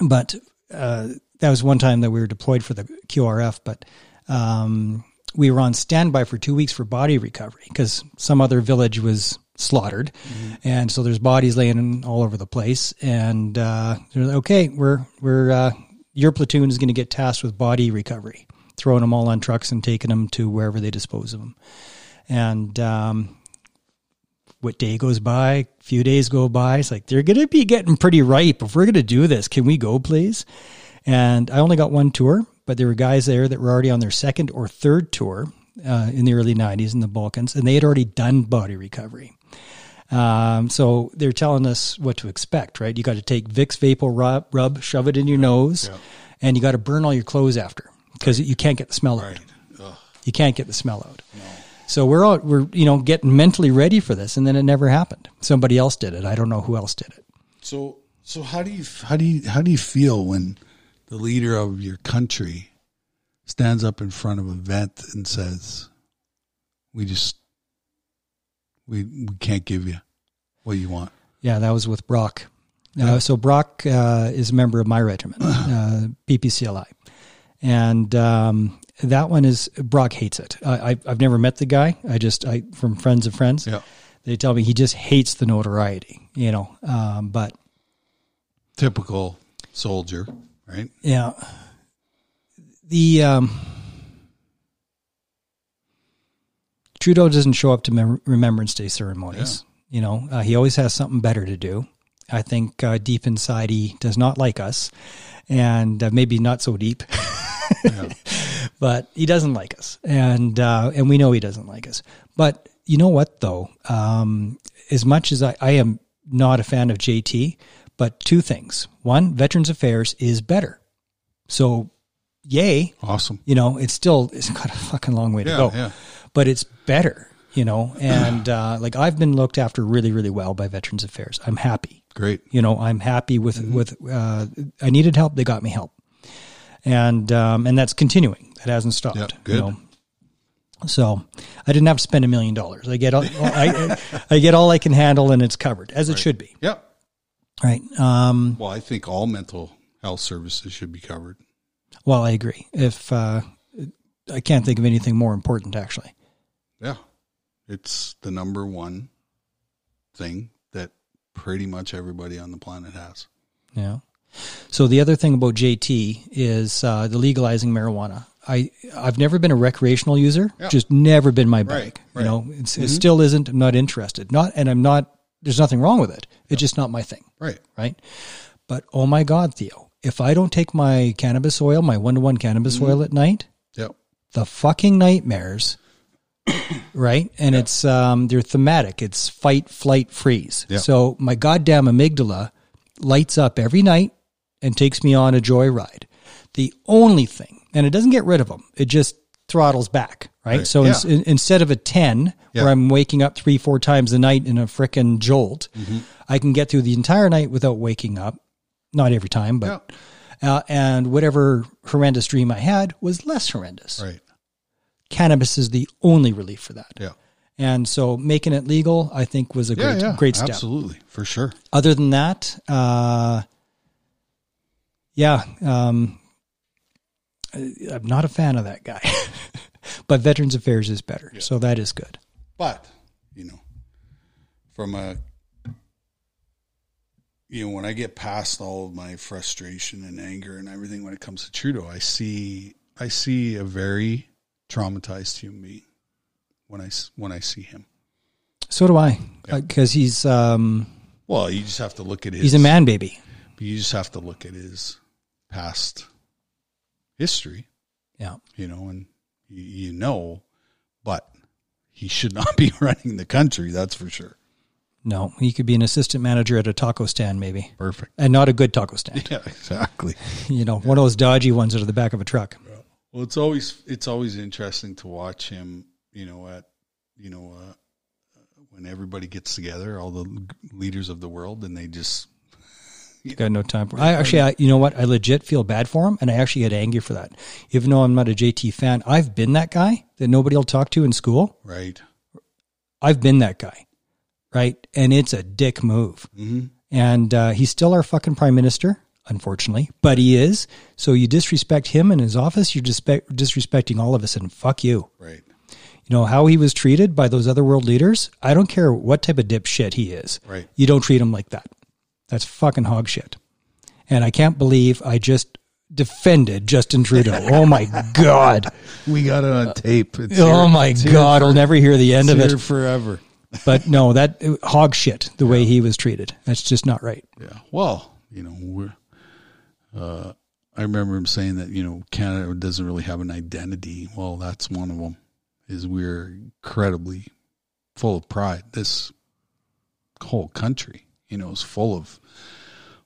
but uh, that was one time that we were deployed for the QRF, but um, we were on standby for two weeks for body recovery because some other village was slaughtered, and so there's bodies laying all over the place. And uh, they're like, okay, we're we're uh, your platoon is going to get tasked with body recovery, throwing them all on trucks and taking them to wherever they dispose of them. And um, what day goes by, a few days go by. It's like they're going to be getting pretty ripe. If we're going to do this, can we go, please? And I only got one tour, but there were guys there that were already on their second or third tour uh, in the early 90s in the Balkans, and they had already done body recovery. Um, so they're telling us what to expect, right? You got to take Vicks Vapor rub, rub, shove it in your nose, and you got to burn all your clothes after because you can't get the smell out. You can't get the smell out. So we're all, we're you know getting mentally ready for this, and then it never happened. Somebody else did it. I don't know who else did it. So so how do you how do you how do you feel when the leader of your country stands up in front of a vet and says, "We just we we can't give you what you want." Yeah, that was with Brock. Uh, so Brock uh, is a member of my regiment, uh, PPCLI, and um, that one is Brock hates it. I, I, I've never met the guy. I just I from friends of friends. Yeah. They tell me he just hates the notoriety, you know. Um, but Typical soldier, right? yeah, the um, Trudeau doesn't show up to Mem- Remembrance Day ceremonies. You know, uh, he always has something better to do. I think uh, deep inside he does not like us, and uh, maybe not so deep. but he doesn't like us, and uh, and we know he doesn't like us. But you know what, though, um, as much as I, I am not a fan of JT, but two things: one, Veterans Affairs is better, so yay. Awesome. You know, it's still it's got a fucking long way to Yeah, go, yeah. but it's better. You know, and uh, like I've been looked after really, really well by Veterans Affairs. I'm happy Great. you know i'm happy with Mm-hmm. with uh, i needed help they got me help and um, and that's continuing that hasn't stopped Yep, you good. know? so i didn't have to spend a million dollars i get all I, I get all i can handle and it's covered as it should be Yep. Right um, Well, I think all mental health services should be covered. well i agree if uh, i can't think of anything more important actually Yeah. It's the number one thing that pretty much everybody on the planet has. Yeah. So the other thing about JT is uh, the legalizing marijuana. I I've never been a recreational user, Yeah. just never been my Right, bag. right. Mm-hmm. You know, it's, it still isn't. I'm not interested. Not, and I'm not. There's nothing wrong with it. It's just not my thing, Right. right? But oh my God, Theo, if I don't take my cannabis oil, my one to one cannabis Mm-hmm. oil at night, Yep. the fucking nightmares. right? And it's um they're thematic. It's fight, flight, freeze. Yeah. So my goddamn amygdala lights up every night and takes me on a joyride. The only thing, and it doesn't get rid of them, it just throttles back, right? Right. So Yeah. in, instead of a 10 Yeah. where I'm waking up 3 4 times a night in a frickin' jolt, Mm-hmm. I can get through the entire night without waking up. Not every time, but uh, and whatever horrendous dream I had was less horrendous Right. cannabis is the only relief for that. Yeah. And so making it legal, I think, was a Yeah. great, yeah. great step. Absolutely. For sure. Other than that, uh, yeah, um, I'm not a fan of that guy. but Veterans Affairs is better, so that is good. But, you know, from a, you know, when I get past all of my frustration and anger and everything when it comes to Trudeau, I see, I see a very traumatized human being when I, when I see him. So do I, because he's um, Well, you just have to look at his, he's a man baby. you just have to look at his past history, Yeah, you know, and you, you know, but he should not be running the country. That's for sure. no, he could be an assistant manager at a taco stand, maybe, Perfect. and not a good taco stand. Yeah, exactly. you know, one of those dodgy ones that are the back of a truck. Well, it's always it's always interesting to watch him. You know, at you know uh, when everybody gets together, all the leaders of the world, and they just Got no time for. I actually, I, you know what? I legit feel bad for him, and I actually get angry for that. Even though I'm not a JT fan, I've been that guy that nobody will talk to in school. right. I've been that guy, right? And it's a dick move. Mm-hmm. And uh, he's still our fucking prime minister. unfortunately, but he is. So you disrespect him and his office, you're dispe- disrespecting all of us, and fuck you. Right. You know how he was treated by those other world leaders. I don't care what type of dipshit he is. Right. You don't treat him like that. That's fucking hog shit. And I can't believe I just defended Justin Trudeau. oh my god. We got it on tape. It's Oh here- my god. for- I'll never hear the end of it. here forever. But no, that hog shit. The way he was treated. That's just not right. Yeah. Well, you know, we're. Uh, I remember him saying that you know Canada doesn't really have an identity. Well, that's one of them. Is we're incredibly full of pride. This whole country, you know, is full of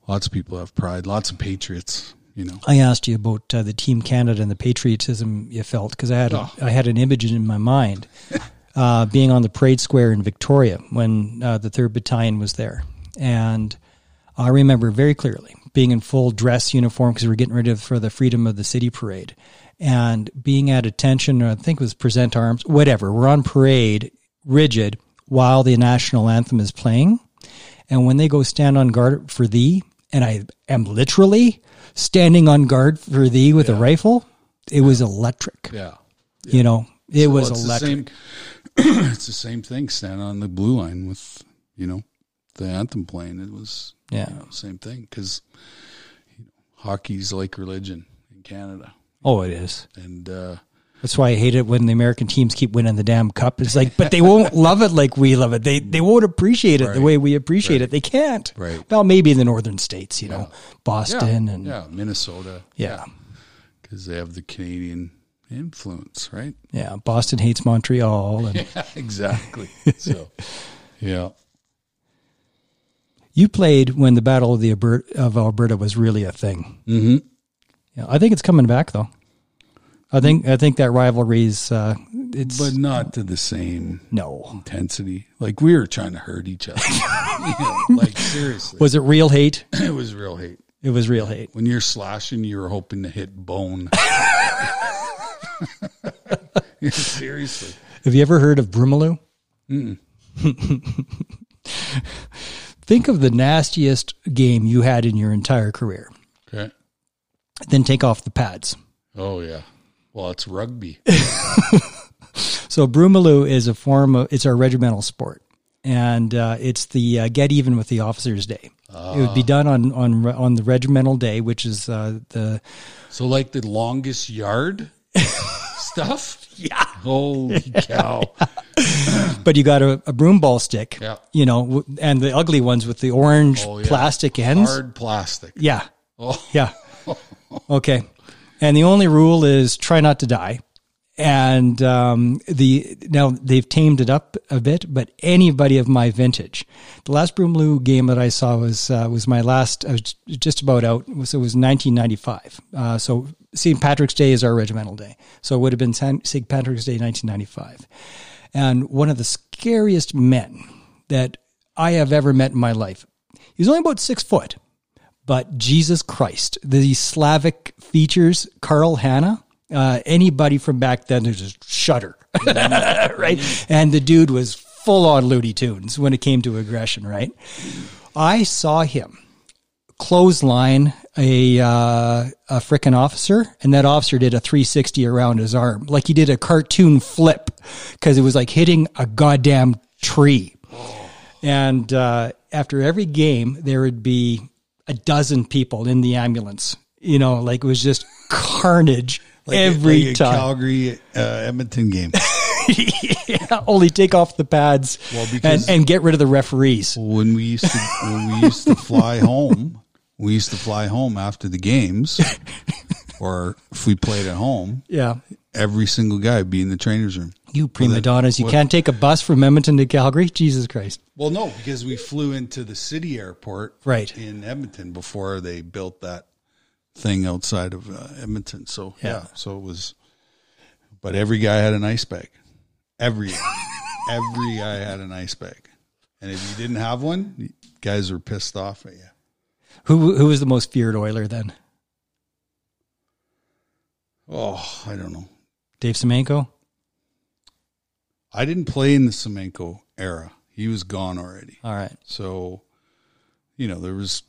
lots of people have pride. Lots of patriots. You know. I asked you about uh, the Team Canada and the patriotism you felt because I had Oh. I had an image in my mind uh, being on the parade square in Victoria when uh, the Third Battalion was there, and I remember very clearly being in full dress uniform because we were getting ready for the Freedom of the City parade, and being at attention. Or I think it was present arms, whatever. We're on parade, rigid, while the national anthem is playing, and when they go stand on guard for thee, and I am literally standing on guard for thee with a rifle, it was electric. Yeah. You know, it Well, was it's electric. The same, it's the same thing. Stand on the blue line with you know the anthem playing. It was Yeah. you know, same thing because you know, hockey's like religion in Canada, Oh, it is. and uh, That's why I hate it when the American teams keep winning the damn cup. It's like, but they won't love it like we love it. They they won't appreciate it the way we appreciate it. They can't. Right. Well, maybe in the northern states, you know, Boston yeah, and yeah, Minnesota, yeah. because they have the Canadian influence, right? Yeah, Boston hates Montreal, and exactly. so, yeah, you played when the Battle of the Alberta, of Alberta was really a thing. mm-hmm. Yeah, I think it's coming back though. I think I think that rivalry's uh, it's but not to the same no. intensity. Like we were trying to hurt each other. You know, like seriously, Was it real hate? it was real hate. It was real hate. When you're slashing, you're hoping to hit bone. Seriously. Have you ever heard of Brumaloo? Think of the nastiest game you had in your entire career. Okay. Then take off the pads. Oh yeah. Well, it's rugby. So Brumaloo is a form of it's our regimental sport, and uh, it's the uh, get even with the officers' day. It would be done on on on the regimental day, which is uh, the So like the longest yard stuff. Yeah. Holy cow. but you got a, a broom ball stick, Yeah. you know, w- and the ugly ones with the orange Oh, yeah. plastic ends. Hard plastic. Yeah, Oh, yeah. Okay, and the only rule is try not to die. And um, the now they've tamed it up a bit, but anybody of my vintage, the last Broomloo game that I saw was uh, was my last. I was just about out. So it was 1995. Uh, so St. Patrick's Day is our regimental day. So it would have been St. Patrick's Day 1995. And one of the scariest men that I have ever met in my life. He was only about six foot, but Jesus Christ, the Slavic features, Carl Hanna, uh, anybody from back then, there's just shudder, right? And the dude was full on Looney Tunes when it came to aggression, right? I saw him clothesline a uh, a frickin' officer, and that officer did a 360 around his arm, like he did a cartoon flip, because it was like hitting a goddamn tree. And uh, after every game, there would be a dozen people in the ambulance. You know, like it was just carnage every like a time. Calgary uh, Edmonton game. yeah, only take off the pads Well, and, and get rid of the referees. when we used to when we used to fly home, we used to fly home after the games, or if we played at home, Yeah. every single guy would be in the trainer's room. You prima donnas, you what- can't take a bus from Edmonton to Calgary? Jesus Christ. Well, no, because we flew into the city airport Right. in Edmonton before they built that thing outside of uh, Edmonton. So yeah. Yeah. so it was, but every guy had an ice bag. Every every guy had an ice bag, and if you didn't have one, guys were pissed off at you. Who who was the most feared Oiler then? Oh, I don't know. Dave Semenko? I didn't play in the Semenko era. He was gone already. All right. So, you know, there was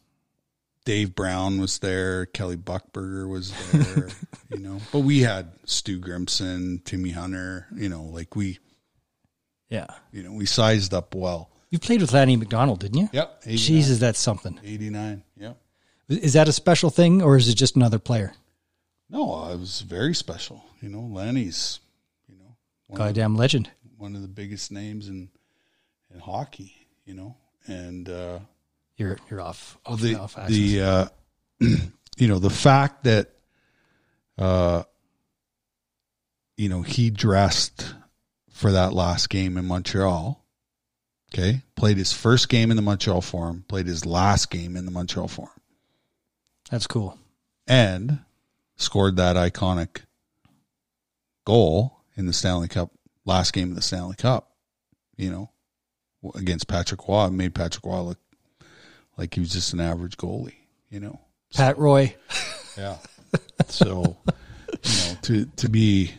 Dave Brown was there, Kelly Buchberger was there, you know. But we had Stu Grimson, Timmy Hunter, you know, like we, Yeah. you know, we sized up well. You played with Lanny McDonald, didn't you? Yep. 89, Jesus, that's something. 89. Yep. Is that a special thing or is it just another player? No, it was very special. You know, Lanny's, you know, one, of, Goddamn legend. one of the biggest names in in hockey. You know, and uh, You're you're off. off, the off the uh, you know the fact that uh, you know he dressed for that last game in Montreal. Okay, played his first game in the Montreal Forum, played his last game in the Montreal Forum. that's cool. and scored that iconic goal in the Stanley Cup last game of the Stanley Cup. You know, against Patrick Roy, made Patrick Roy look like he was just an average goalie. You know, Pat Roy. yeah. so, you know, to to be,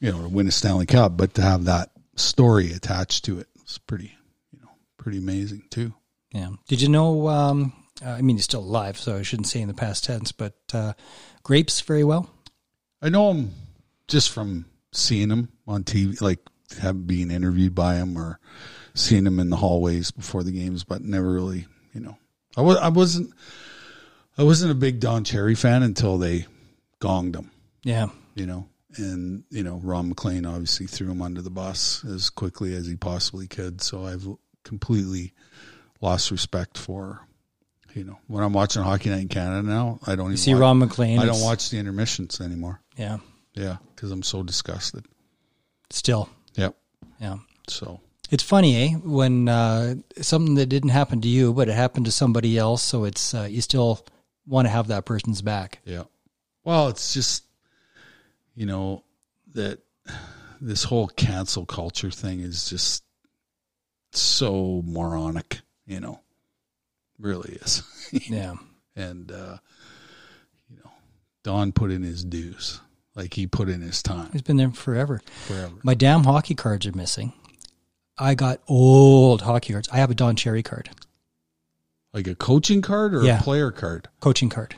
you know, to win a Stanley Cup, but to have that story attached to it was pretty, you know, pretty amazing too. Yeah. Did you know? Um, uh, I mean, he's still alive, so I shouldn't say in the past tense, but uh, grapes very well. I know him just from seeing him on TV, like have being interviewed by him or seeing him in the hallways before the games, but never really, you know, I was I wasn't I wasn't a big Don Cherry fan until they gonged him, Yeah. you know, and you know Ron MacLean obviously threw him under the bus as quickly as he possibly could. So I've completely lost respect for. You know, when I'm watching Hockey Night in Canada now, I don't even see watch, Ron MacLean. I don't watch the intermissions anymore. Yeah. Yeah, because I'm so disgusted. Still. Yep. Yeah. So It's funny, eh? When uh, something that didn't happen to you, but it happened to somebody else, so it's uh, you still want to have that person's back. yeah. Well, it's just you know that this whole cancel culture thing is just so moronic. You know, really is. Yeah. and uh, you know, Don put in his dues. Like he put in his time He's been there forever. forever. My damn hockey cards are missing. I got old hockey cards. I have a Don Cherry card, Like a coaching card or Yeah. a player card. coaching card.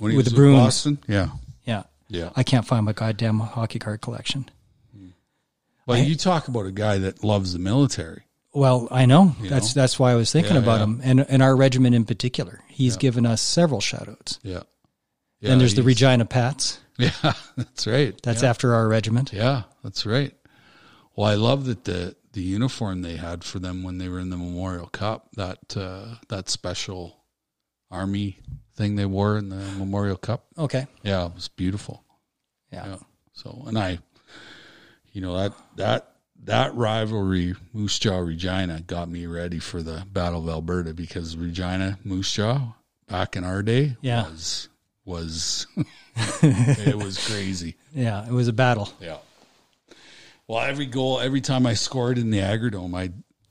With the Bruins. Boston, yeah, Yeah. yeah. I can't find my goddamn hockey card collection. But I- you talk about a guy that loves the military. Well, I know. You that's know? that's why I was thinking Yeah, about yeah. him and and our regiment in particular. He's Yeah. given us several shout outs. Yeah. and there's the Regina Pats. Yeah, that's right. That's yeah. after our regiment. Yeah, that's right. Well, I love that the the uniform they had for them when they were in the Memorial Cup that uh, that special army thing they wore in the Memorial Cup. Okay. Yeah, it was beautiful. Yeah. Yeah. So, and I, you know that that that rivalry Moose Jaw Regina got me ready for the Battle of Alberta because Regina Moose Jaw back in our day Yeah. was was it was crazy. Yeah. It was a battle. Yeah. Well, every goal, every time I scored in the Agridome, I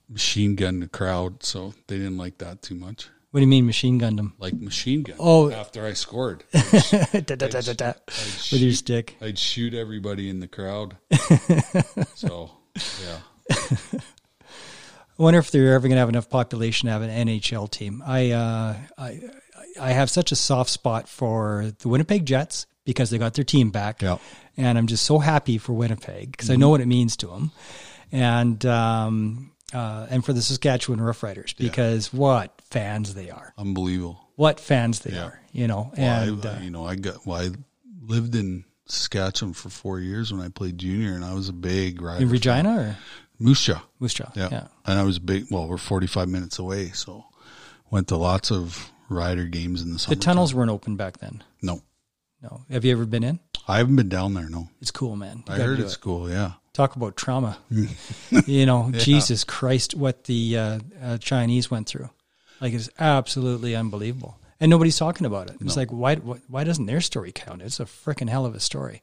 machine gunned the crowd, so they didn't like that too much. What do you mean machine gunned him? Like machine gun. Oh. after I scored, Da, da, da, da, da, With your stick. I'd shoot everybody in the crowd. so, yeah, I wonder if they're ever going to have enough population to have an NHL team. I, uh, I, I have such a soft spot for the Winnipeg Jets because they got their team back. Yeah. And I'm just so happy for Winnipeg because I know what it means to them. And, um, uh, and for the Saskatchewan Roughriders because what fans they are. unbelievable. What fans they Yeah. are, you know. Well, and I, uh, you know, I got well, I lived in Saskatchewan for four years when I played junior, and I was a big rider. in Regina or Moose Jaw. Moose Jaw? Yeah. yeah. And I was big. Well, we're 45 minutes away. So went to lots of rider games in the summer. The tunnels weren't open back then. No, No. Have you ever been in? I haven't been down there. No, It's cool, man. You I heard it's it. cool. Yeah. Talk about trauma. you know, Jesus Christ, what the uh, uh, Chinese went through. Like, it's absolutely unbelievable. And nobody's talking about it. It's No. like, why, why doesn't their story count? It's a freaking hell of a story.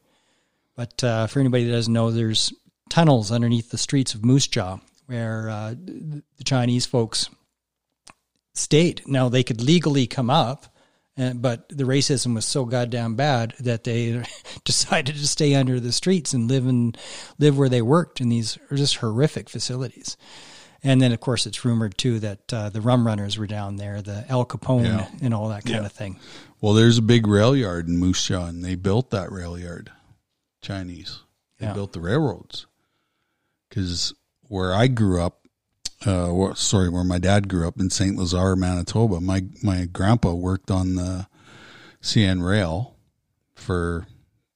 But uh, for anybody that doesn't know, there's tunnels underneath the streets of Moose Jaw where uh, the Chinese folks stayed. Now, they could legally come up, uh, but the racism was so goddamn bad that they decided to stay under the streets and live in live where they worked in these just horrific facilities. And then, of course, it's rumored too that uh, the rum runners were down there, the Al Capone Yeah. and all that kind Yeah. of thing. Well, there's a big rail yard in Moose Jaw, and they built that rail yard. Chinese. They Yeah. built the railroads. Because where I grew up, uh, well, sorry, where my dad grew up in St. Lazare, Manitoba, my my grandpa worked on the CN Rail for,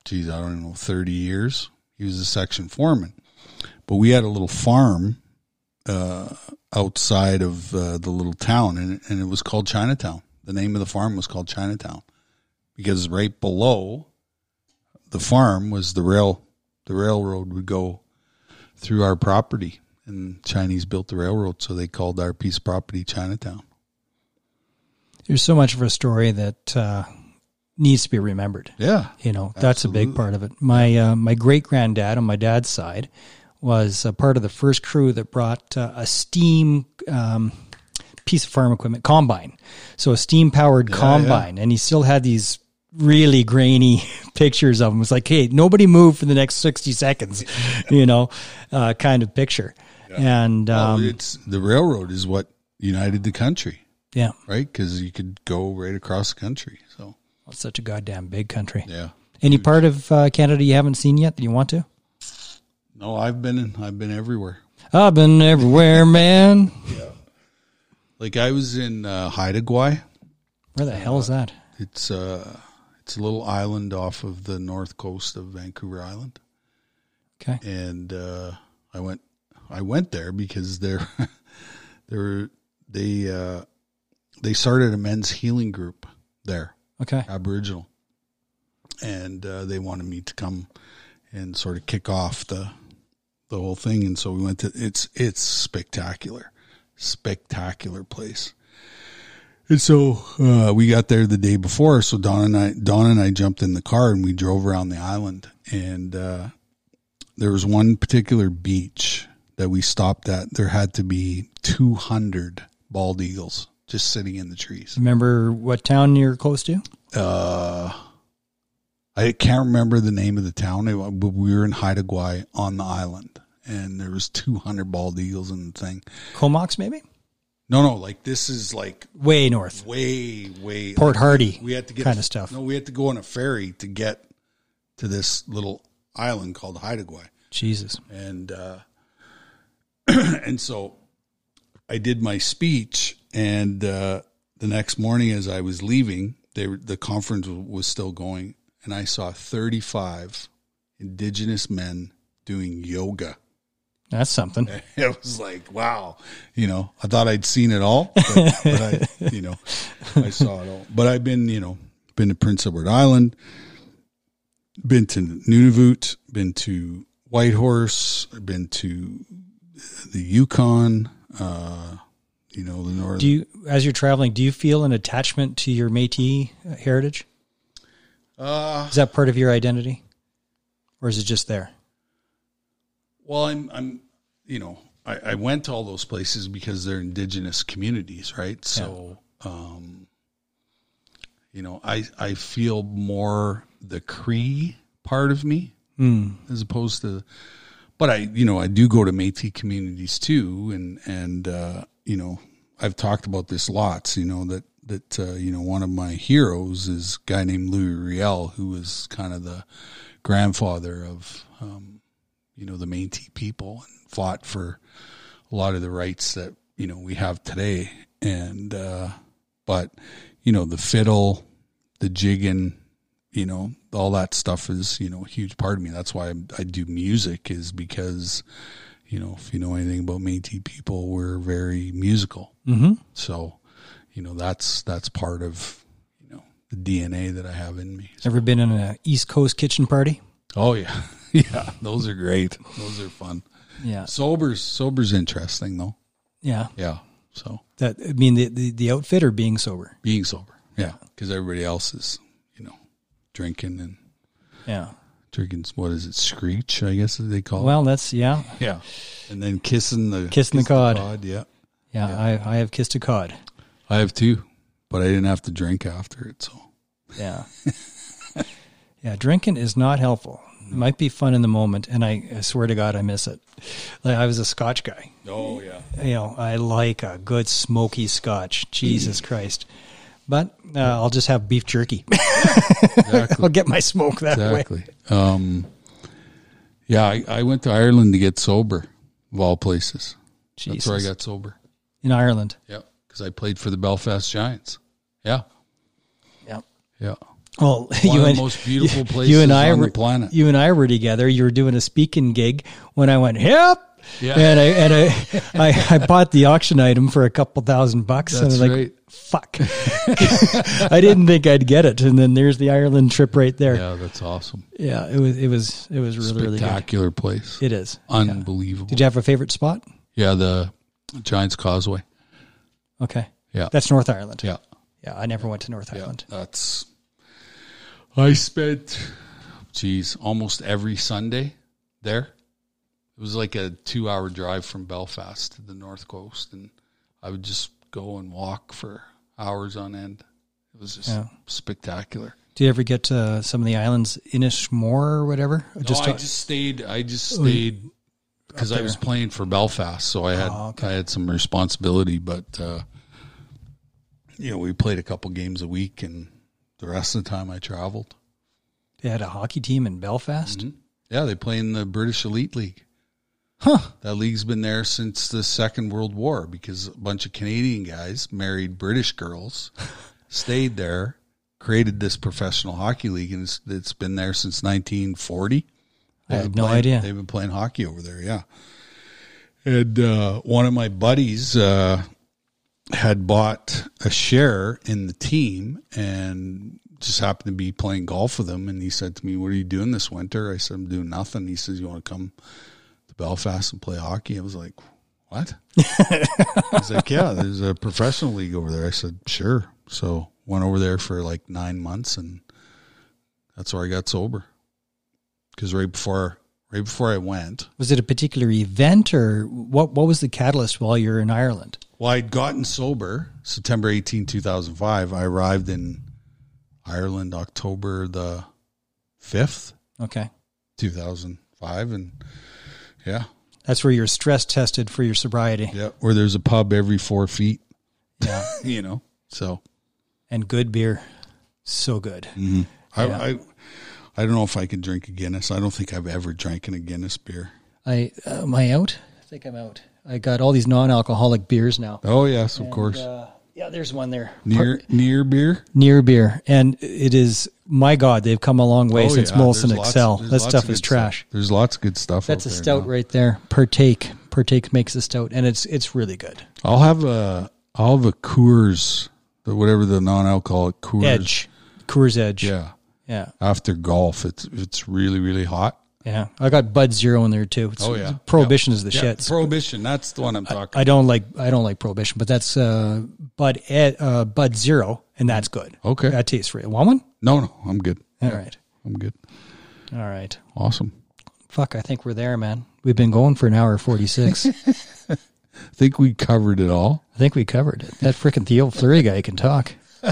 geez, I don't know, thirty years. He was a section foreman, but we had a little farm uh, outside of uh, the little town, and and it was called Chinatown. The name of the farm was called Chinatown because right below the farm was the rail. The railroad would go through our property, and Chinese built the railroad, so they called our piece of property Chinatown. There's so much of a story that uh, needs to be remembered. Yeah, You know, that's a big part of it. My uh, my great granddad on my dad's side was a part of the first crew that brought uh, a steam um, piece of farm equipment combine, so a steam powered Yeah, combine, and he still had these really grainy pictures of him. It was like, hey, nobody move for the next sixty seconds, you know, uh, kind of picture. And well, um, it's the railroad is what united the country, yeah, right? Because you could go right across the country. So it's such a goddamn big country. yeah. Any part of uh, Canada you haven't seen yet that you want to? No, I've been in, I've been everywhere. I've been everywhere, man. yeah. Like I was in uh, Haida Gwaii. Where the hell is that? It's uh, it's a little island off of the north coast of Vancouver Island, Okay. and uh, I went I went there because they're they're they uh, they started a men's healing group there, Okay. Aboriginal, and uh, they wanted me to come and sort of kick off the the whole thing, and so we went to it's it's spectacular, spectacular place. And so uh, we got there the day before. So Don and I, Don and I jumped in the car and we drove around the island. And uh, there was one particular beach that we stopped at. There had to be 200 bald eagles just sitting in the trees. Remember what town you're close to? Uh, I can't remember the name of the town, but we were in Haida Gwaii on the island, and there was 200 bald eagles in the thing. Comox, maybe? No, no, like this is like Way north. way, way Port Hardy we had to get kind of stuff. No, we had to go on a ferry to get to this little island called Haida Gwaii. Jesus. and uh, and so I did my speech, and uh, the next morning, as I was leaving, they were, the conference was still going, and I saw thirty five indigenous men doing yoga. That's something. It was like, wow, you know, I thought I'd seen it all, but, but I, you know, I saw it all. But I've been, you know, been to Prince Edward Island, been to Nunavut, been to Whitehorse, been to the Yukon, uh, you know, the north. Do you, as you're traveling, do you feel an attachment to your Métis heritage? uh, Is that part of your identity, or is it just there? Well, I'm, I'm, you know, I, I went to all those places because they're indigenous communities, right? So, um, you know, I, I feel more the Cree part of me Mm. as opposed to, but I, you know, I do go to Métis communities too. And, and, uh, you know, I've talked about this lots, you know, that, that, uh, you know, one of my heroes is a guy named Louis Riel, who was kind of the grandfather of, um, you know, the Métis people and fought for a lot of the rights that, you know, we have today. And, uh, but, you know, the fiddle, the jigging, you know, all that stuff is, you know, a huge part of me. That's why I, I do music is because, you know, if you know anything about Métis people, we're very musical. Mm-hmm. So, you know, that's, that's part of, you know, the DNA that I have in me. Ever been in an East Coast kitchen party? Oh yeah. Yeah. Those are great. Those are fun. Yeah, Sober's, sober's interesting though. yeah. Yeah. So That I mean, the the, the outfit or being sober. being sober. Yeah. Cause everybody else is, you know, drinking and Yeah. drinking, what is it? Screech, I guess they call it. Well, that's yeah, Yeah. And then kissing the Kissing the cod. Yeah. yeah. I I have kissed a cod. I have two, but I didn't have to drink after it. So Yeah. Yeah, drinking is not helpful. Might be fun in the moment, and I, I swear to God, I miss it. Like I was a Scotch guy. Oh yeah. You know, I like a good smoky Scotch. Jesus Christ! But uh, I'll just have beef jerky. I'll get my smoke that way. Exactly. Um, yeah, I, I went to Ireland to get sober, of all places. That's where I got sober. in Ireland. Yeah, because I played for the Belfast Giants. Yeah, Yeah. yeah. Well, One you of and the most beautiful you and I on were, the planet. You and I were together. You were doing a speaking gig when I went, "Yep." Yeah. And I and I, I I bought the auction item for a couple thousand bucks, and I That's was like, right. "Fuck!" I didn't think I'd get it, and then there's the Ireland trip right there. Yeah, Yeah, that's awesome. Yeah, it was it was it was really really good. Spectacular place. It is. Unbelievable. Did you have a favorite spot? yeah, the Giants Causeway. Okay, Yeah. that's North Ireland. yeah. yeah. I never went to North Yeah. Ireland. That's. I spent, geez, almost every Sunday there. It was like a two hour drive from Belfast to the North Coast. And I would just go and walk for hours on end. It was just Yeah. spectacular. Do you ever get to some of the islands, Inishmore or whatever? No, I just stayed. I just stayed because I was playing for Belfast, so I had Oh, okay. I had some responsibility. But uh, you know, we played a couple games a week, and the rest of the time I traveled. they had a hockey team in Belfast. Mm-hmm. Yeah, they play in the British Elite League. Huh. That league's been there since the Second World War because a bunch of Canadian guys married British girls, stayed there, created this professional hockey league, and it's, it's been there since 1940. I had no playing- idea. They've been playing hockey over there, yeah. And uh, one of my buddies uh, had bought a share in the team and just happened to be playing golf with him. And he said to me, What are you doing this winter? I said, I'm doing nothing. He says, You want to come to Belfast and play hockey? I was like, What? He's like, Yeah, there's a professional league over there. I said, Sure. So went over there for like nine months and that's where I got sober. Because right before right before I went, Was it a particular event or what? What was the catalyst while you're in Ireland? Well, I'd gotten sober September 18, 2005. I arrived in Ireland October the 5th, Okay, 2005. And yeah, that's where you're stress tested for your sobriety. yeah, where there's a pub every four feet, Yeah, you know. So and good beer, so good. I, Yeah. I, I don't know if I can drink a Guinness. I don't think I've ever drank a Guinness beer. I uh, am I out? I think I'm out. I got all these non-alcoholic beers now. Oh yes, of course. Uh, yeah, there's one there. near near beer. near beer, and it is my God. They've come a long way Oh, since yeah, Molson there's lots- Excel. there's That stuff is trash. Stuff. There's lots of good stuff. That's a stout now. right there. Partake, partake makes a stout, and it's it's really good. I'll have a I'll have a Coors, whatever the non-alcoholic Coors. Edge, Coors Edge. Yeah. yeah, After golf, it's it's really really hot. Yeah. I got Bud Zero in there too. It's, Oh, yeah. Prohibition is the Yeah, shit. Prohibition. That's the one I'm talking. I don't like I don't like Prohibition, but that's uh, Bud Ed, uh, Bud Zero, and that's good. Okay. that tastes real. Want one? no, no, I'm good. All right, I'm good. all right. Awesome. Fuck, I think we're there, man. We've been going for an hour forty six. I think we covered it all. I think we covered it. That freaking Theo Fleury guy can talk.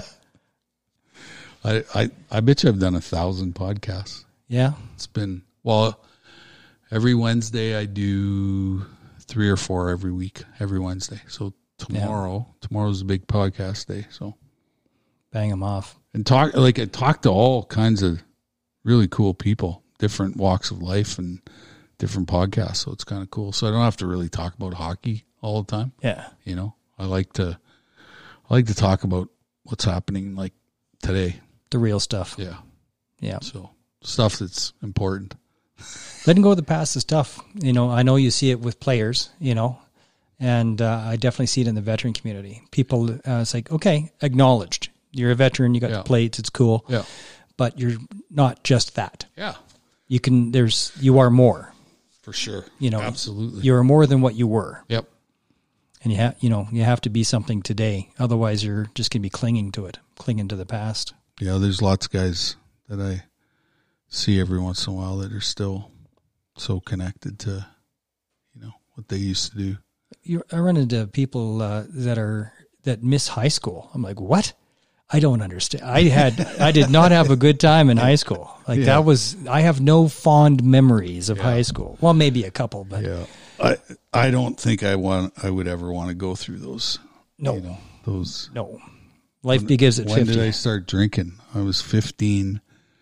I I I bet you I've done a thousand podcasts. Yeah, It's been well. Every Wednesday I do three or four every week. Every Wednesday. So tomorrow, tomorrow's a big podcast day. So bang him off. and talk like I talk to all kinds of really cool people, different walks of life and different podcasts. So it's kind of cool. So I don't have to really talk about hockey all the time. Yeah. You know, I like to I like to talk about what's happening like today. The real stuff. Yeah. Yeah. So stuff that's important. Letting go of the past is tough. You know, I know you see it with players, you know, and uh, I definitely see it in the veteran community. People, uh, it's like, okay, acknowledged. You're a veteran, you got Yeah. the plates, it's cool, Yeah. but you're not just that. Yeah. You can, there's, you are more. For sure. You know, absolutely. You're more than what you were. Yep. And you have, you know, you have to be something today. Otherwise, you're just going to be clinging to it, clinging to the past. Yeah, there's lots of guys that I see every once in a while that are still so connected to, you know, what they used to do. you I run into people uh, that are that miss high school. I'm like, what? I don't understand. I had I did not have a good time in high school. Like Yeah. that was I have no fond memories of high school. Well, maybe a couple, but Yeah. I I don't think I want I would ever want to go through those. no, You know, those no. Life begins at when fifty. did I start drinking? I was 15.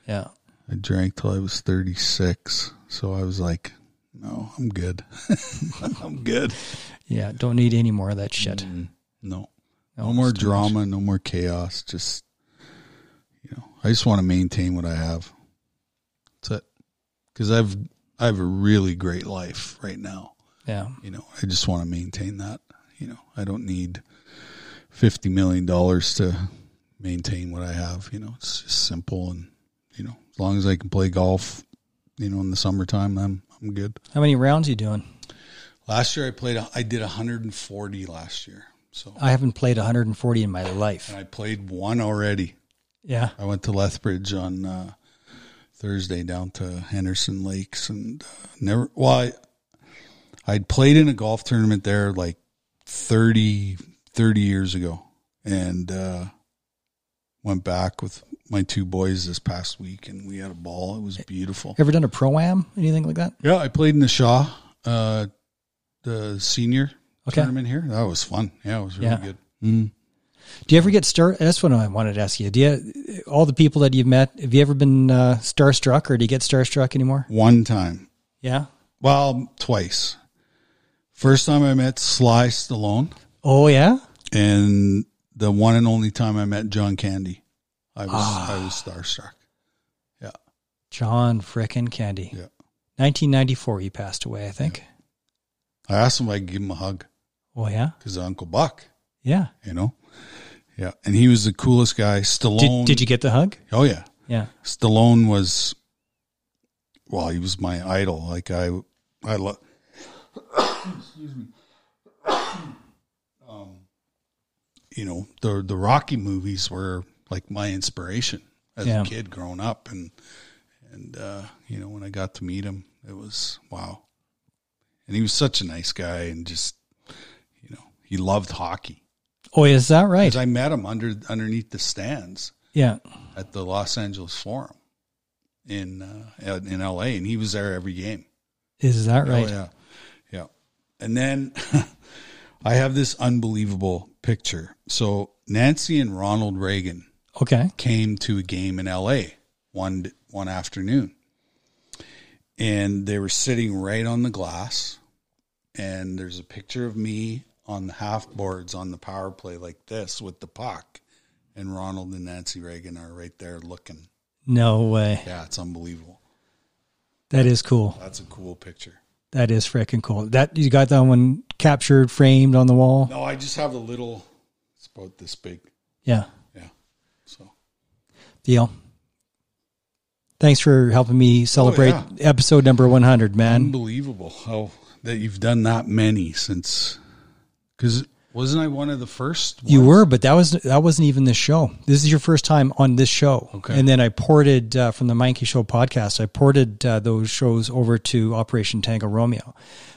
yeah. I drank till I was 36. So I was like, no, I'm good. I'm good. Yeah, don't need any more of that shit. Mm, no. No, No more too much. drama, no more chaos. Just, you know, I just want to maintain what I have. That's it. Because I've, I have a really great life right now. Yeah. You know, I just want to maintain that. You know, I don't need fifty million dollars to maintain what I have. You know, it's just simple and you know, long as I can play golf, you know, in the summertime, I'm I'm good. How many rounds you doing? Last year I played. I did 140 last year. So I haven't played 140 in my life. and I played one already. Yeah. I went to Lethbridge on uh, Thursday down to Henderson Lakes and uh, never. Well, I, I'd played in a golf tournament there like 30, 30 years ago, and uh, went back with my two boys this past week, and we had a ball. It was beautiful. Ever done a pro am? Anything like that? Yeah, I played in the Shaw, uh, the senior Okay. tournament here. That was fun. Yeah, it was really Yeah. good. Mm. Do you ever get star? That's what I wanted to ask you. Do you all the people that you've met? Have you ever been uh, starstruck, or do you get starstruck anymore? One time, Yeah. well, twice. First time I met Sly Stallone. Oh yeah. and the one and only time I met John Candy, I was Ah. I was starstruck. Yeah, John frickin' Candy. Yeah. 1994, he passed away. I think. I asked him if I could give him a hug Oh yeah. because Uncle Buck, Yeah. you know, yeah, and he was the coolest guy. Stallone, Did, did you get the hug? Oh yeah, Yeah. Stallone was, well, he was my idol. Like I, I love. Excuse me. Um, you know the the Rocky movies were like my inspiration as Yeah. a kid growing up, and and uh, you know when I got to meet him, it was wow. And he was such a nice guy, and just you know he loved hockey. Oh, is that right? Because I met him under underneath the stands yeah. at the Los Angeles Forum in uh, in L.A. and he was there every game. Is that right? Oh yeah, yeah. And then I have this unbelievable picture. So Nancy and Ronald Reagan Okay. came to a game in L.A. one one afternoon, and they were sitting right on the glass. And there's a picture of me on the half boards on the power play like this with the puck, and Ronald and Nancy Reagan are right there looking. No way. Yeah, it's unbelievable. That is cool. That's a cool picture. That is freaking cool. That you got that one captured, framed on the wall. No, I just have a little. It's about this big. Yeah. Deal. Thanks for helping me oh, celebrate yeah. episode number 100, man. unbelievable how that you've done that many since. Because wasn't I one of the first? You were, but that was that wasn't even this show. This is your first time on this show. Okay. And then I ported uh, from the Mikey Show podcast. I ported uh, those shows over to Operation Tango Romeo.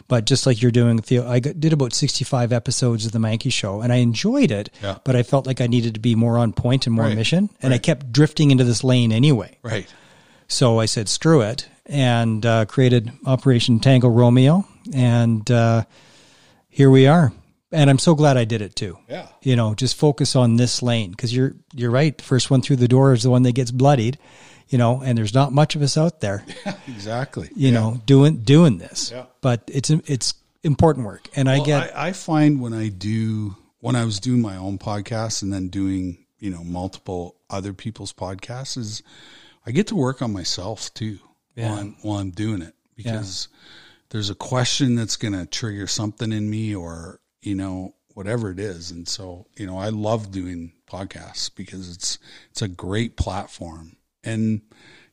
But just like you're doing, Theo, I did about 65 episodes of the Mankey Show, and I enjoyed it. Yeah. But I felt like I needed to be more on point and more Right. mission, and I kept drifting into this lane anyway. right. So I said, screw it, and uh, created Operation Tango Romeo. And uh, here we are. And I'm so glad I did it too. Yeah. You know, just focus on this lane because you're you're right. The first one through the door is the one that gets bloodied. You know, and there's not much of us out there. Exactly. You Yeah. know, doing doing this. Yeah. But it's it's important work, and I get I, I find when I do when I was doing my own podcast and then doing you know multiple other people's podcasts is I get to work on myself too Yeah. while I'm while I'm doing it because there's a question that's going to trigger something in me or you know whatever it is and so you know I love doing podcasts because it's it's a great platform and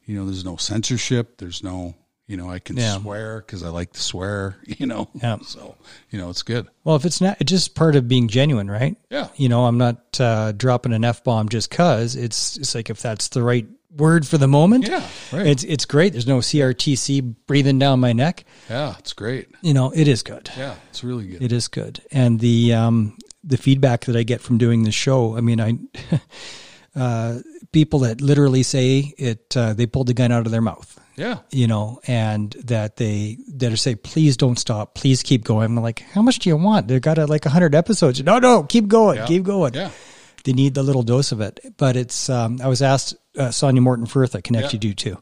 you know there's no censorship there's no you know I can Yeah. swear because I like to swear you know Yeah. so you know it's good well, if it's not, it's just part of being genuine, right? yeah You know, I'm not uh, dropping an f bomb just cause. It's it's like if that's the right word for the moment. Yeah, right. It's it's great. There's no CRTC breathing down my neck. Yeah, it's great. You know, it is good. Yeah, it's really good. It is good. And the um the feedback that I get from doing the show, I mean, I uh, people that literally say it, uh, they pulled the gun out of their mouth, Yeah. you know, and that they that say, please don't stop, please keep going. I'm like, how much do you want? They've got uh, like hundred episodes. No, no, keep going, Yeah. keep going. Yeah. They need the little dose of it. But it's, um, I was asked, uh, Sonia Morton Firth at Connect Yeah. You Do too.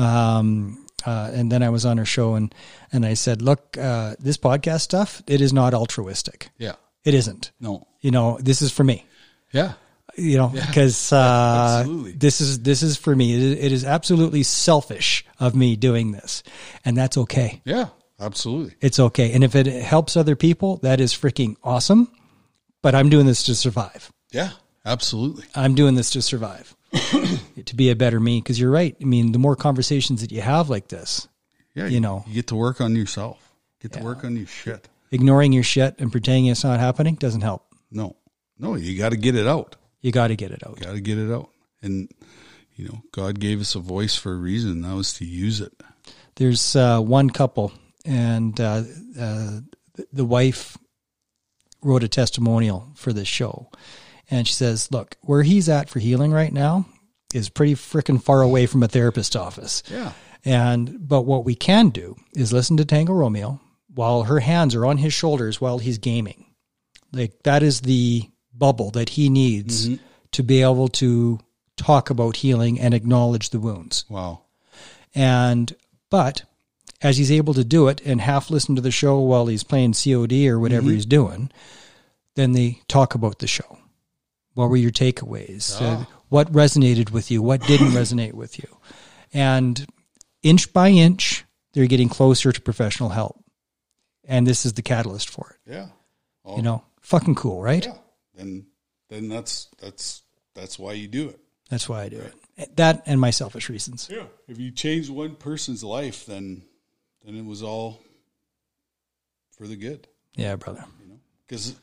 Um, uh, and then I was on her show and, and I said, look, uh, this podcast stuff, it is not altruistic. Yeah. It isn't. No. You know, this is for me Yeah. you know because uh, absolutely. this is this is for me it is, it is absolutely selfish of me doing this and that's okay Yeah. Absolutely. it's okay and if it helps other people that is freaking awesome but i'm doing this to survive Yeah. Absolutely. i'm doing this to survive to be a better me because you're right i mean the more conversations that you have like this Yeah. You know. you get to work on yourself. Get to work on your shit. ignoring your shit and pretending it's not happening doesn't help No. No, you got to get it out. you got to get it out Got to get it out. And, you know, God gave us a voice for a reason. and That was to use it. there's uh, one couple and uh, uh, the wife wrote a testimonial for this show and she says look where he's at for healing right now is pretty freaking far away from a therapist office Yeah. and but what we can do is listen to tango romeo while her hands are on his shoulders while he's gaming like that is the bubble that he needs mm-hmm. to be able to talk about healing and acknowledge the wounds Wow. and but as he's able to do it and half listen to the show while he's playing COD or whatever mm-hmm. he's doing, then they talk about the show. What were your takeaways? Uh, what resonated with you? What didn't resonate with you? And inch by inch, they're getting closer to professional help. And this is the catalyst for it. Yeah. Oh, You know, fucking cool, right? yeah. Then, then that's, that's, that's why you do it. That's why I do it. That and my selfish reasons. Yeah. If you change one person's life, then, then it was all for the good. Yeah, brother. You know, because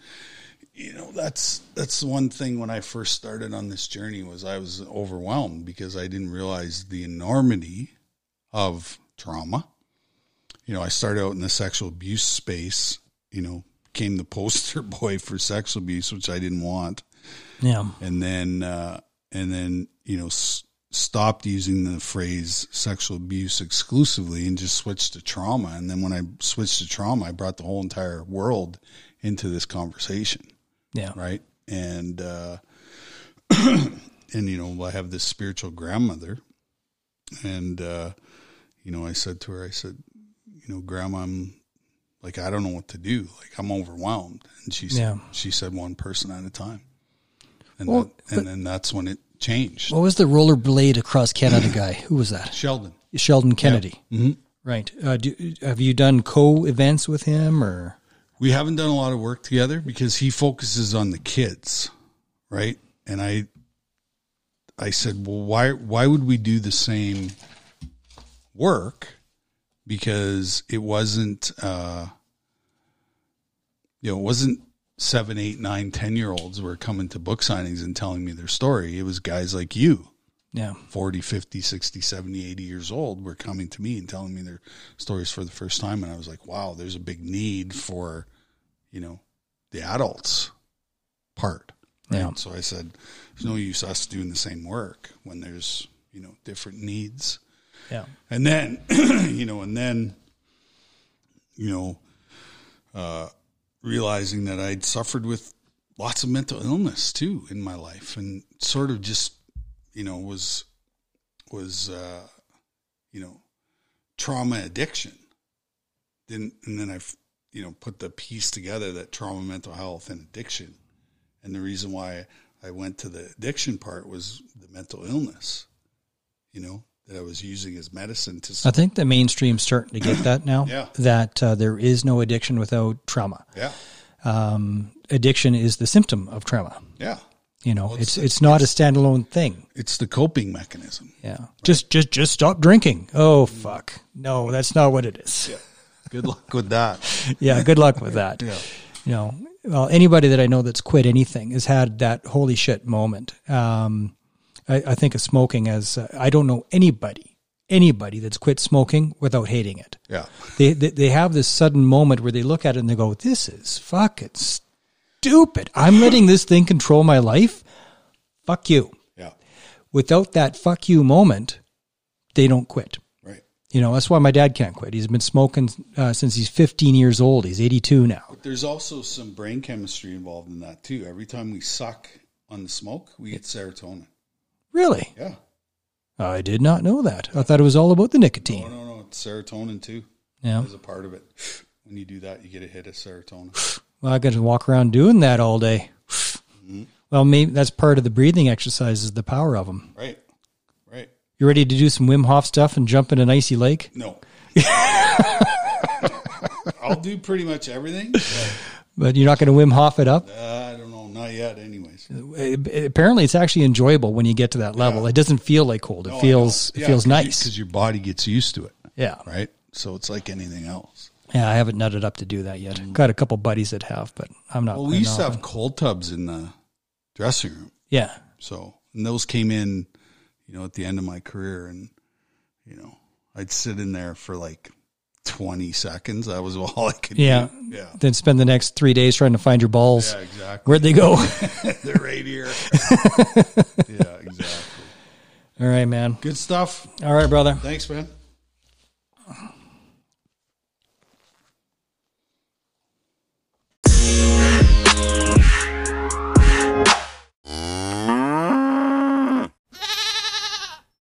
you know that's that's the one thing when I first started on this journey was I was overwhelmed because I didn't realize the enormity of trauma. You know, I started out in the sexual abuse space. You know, became the poster boy for sexual abuse, which I didn't want, Yeah. and then uh, and then you know s- stopped using the phrase sexual abuse exclusively and just switched to trauma. And then when I switched to trauma, I brought the whole entire world into this conversation Yeah. right? And uh, and you know, I have this spiritual grandmother, and uh, you know, I said to her, I said, you know, Grandma, I'm like, I don't know what to do. Like, I'm overwhelmed. And she said, Yeah. she said, one person at a time, and Well, that, and then that's when it changed. What was the rollerblade across Canada guy? Who was that? Sheldon, Sheldon Kennedy. hmm Right. Uh, do, have you done co events with him or? We haven't done a lot of work together because he focuses on the kids, right? And I, I said, well, why why would we do the same work? Because it wasn't, uh, you know, it wasn't seven, eight, nine, ten year olds were coming to book signings and telling me their story. It was guys like you, Yeah. 40, 50, 60, 70, 80 years old were coming to me and telling me their stories for the first time. And I was like, wow, there's a big need for, you know, the adults part. Right. Yeah. So I said, there's no use us doing the same work when there's, you know, different needs. Yeah. And then, you know, and then, you know, uh, realizing that I'd suffered with lots of mental illness too in my life and sort of just, you know, was, was, uh, you know, trauma addiction. Then, and then I've, you know, put the piece together that trauma, mental health, and addiction. And the reason why I went to the addiction part was the mental illness, you know, that I was using as medicine to I think the mainstream's starting to get that now. Yeah. That uh, there is no addiction without trauma. Yeah. Um, addiction is the symptom of trauma. Yeah. You know, Well, it's it's- it's not a standalone thing. It's the coping mechanism. Yeah. Just just just stop drinking. Oh fuck. No, that's not what it is. Good luck with that. Yeah. Good luck with that. Yeah. you know, well, anybody that I know that's quit anything has had that holy shit moment. Um, I, I think of smoking as uh, I don't know anybody, anybody that's quit smoking without hating it. Yeah. They, they they have this sudden moment where they look at it and they go, "This is fuck fucking stupid. I'm letting this thing control my life. Fuck you." Yeah. without that fuck you moment, they don't quit. Right. You know, that's why my dad can't quit. He's been smoking uh, since he's 15 years old. He's 82 now. But there's also some brain chemistry involved in that too. Every time we suck on the smoke, we get serotonin. Really? Yeah. I did not know that. I thought it was all about the No, nicotine. no, no. It's serotonin too. Yeah. As a part of it. When you do that, you get a hit of serotonin. Well, I got to walk around doing that all day. Well, maybe that's part of the breathing exercises, the power of them. Right. Right. You ready to do some Wim Hof stuff and jump in an icy lake? No. I'll do pretty much everything. but, But you're not going to Wim Hof it up? uh, I don't know. Not yet, anyways. Apparently, it's actually enjoyable when you get to that level. Yeah. It doesn't feel like cold. It No, feels know. it Yeah, feels nice. Because your body gets used to it. yeah. Right. So it's like anything else. Yeah, I haven't nutted up to do that yet. Got a couple buddies that have, but I'm not. Mm. Well, we used to have cold tubs in the dressing room. Yeah. So, and those came in, you know, at the end of my career. And, you know, I'd sit in there for like 20 seconds. That was all I could Yeah. do. Yeah. Then spend the next three days trying to find your balls. Yeah, exactly. Where'd they go? They're right here. yeah, exactly. All right, man. Good stuff. All right, brother. Thanks, man.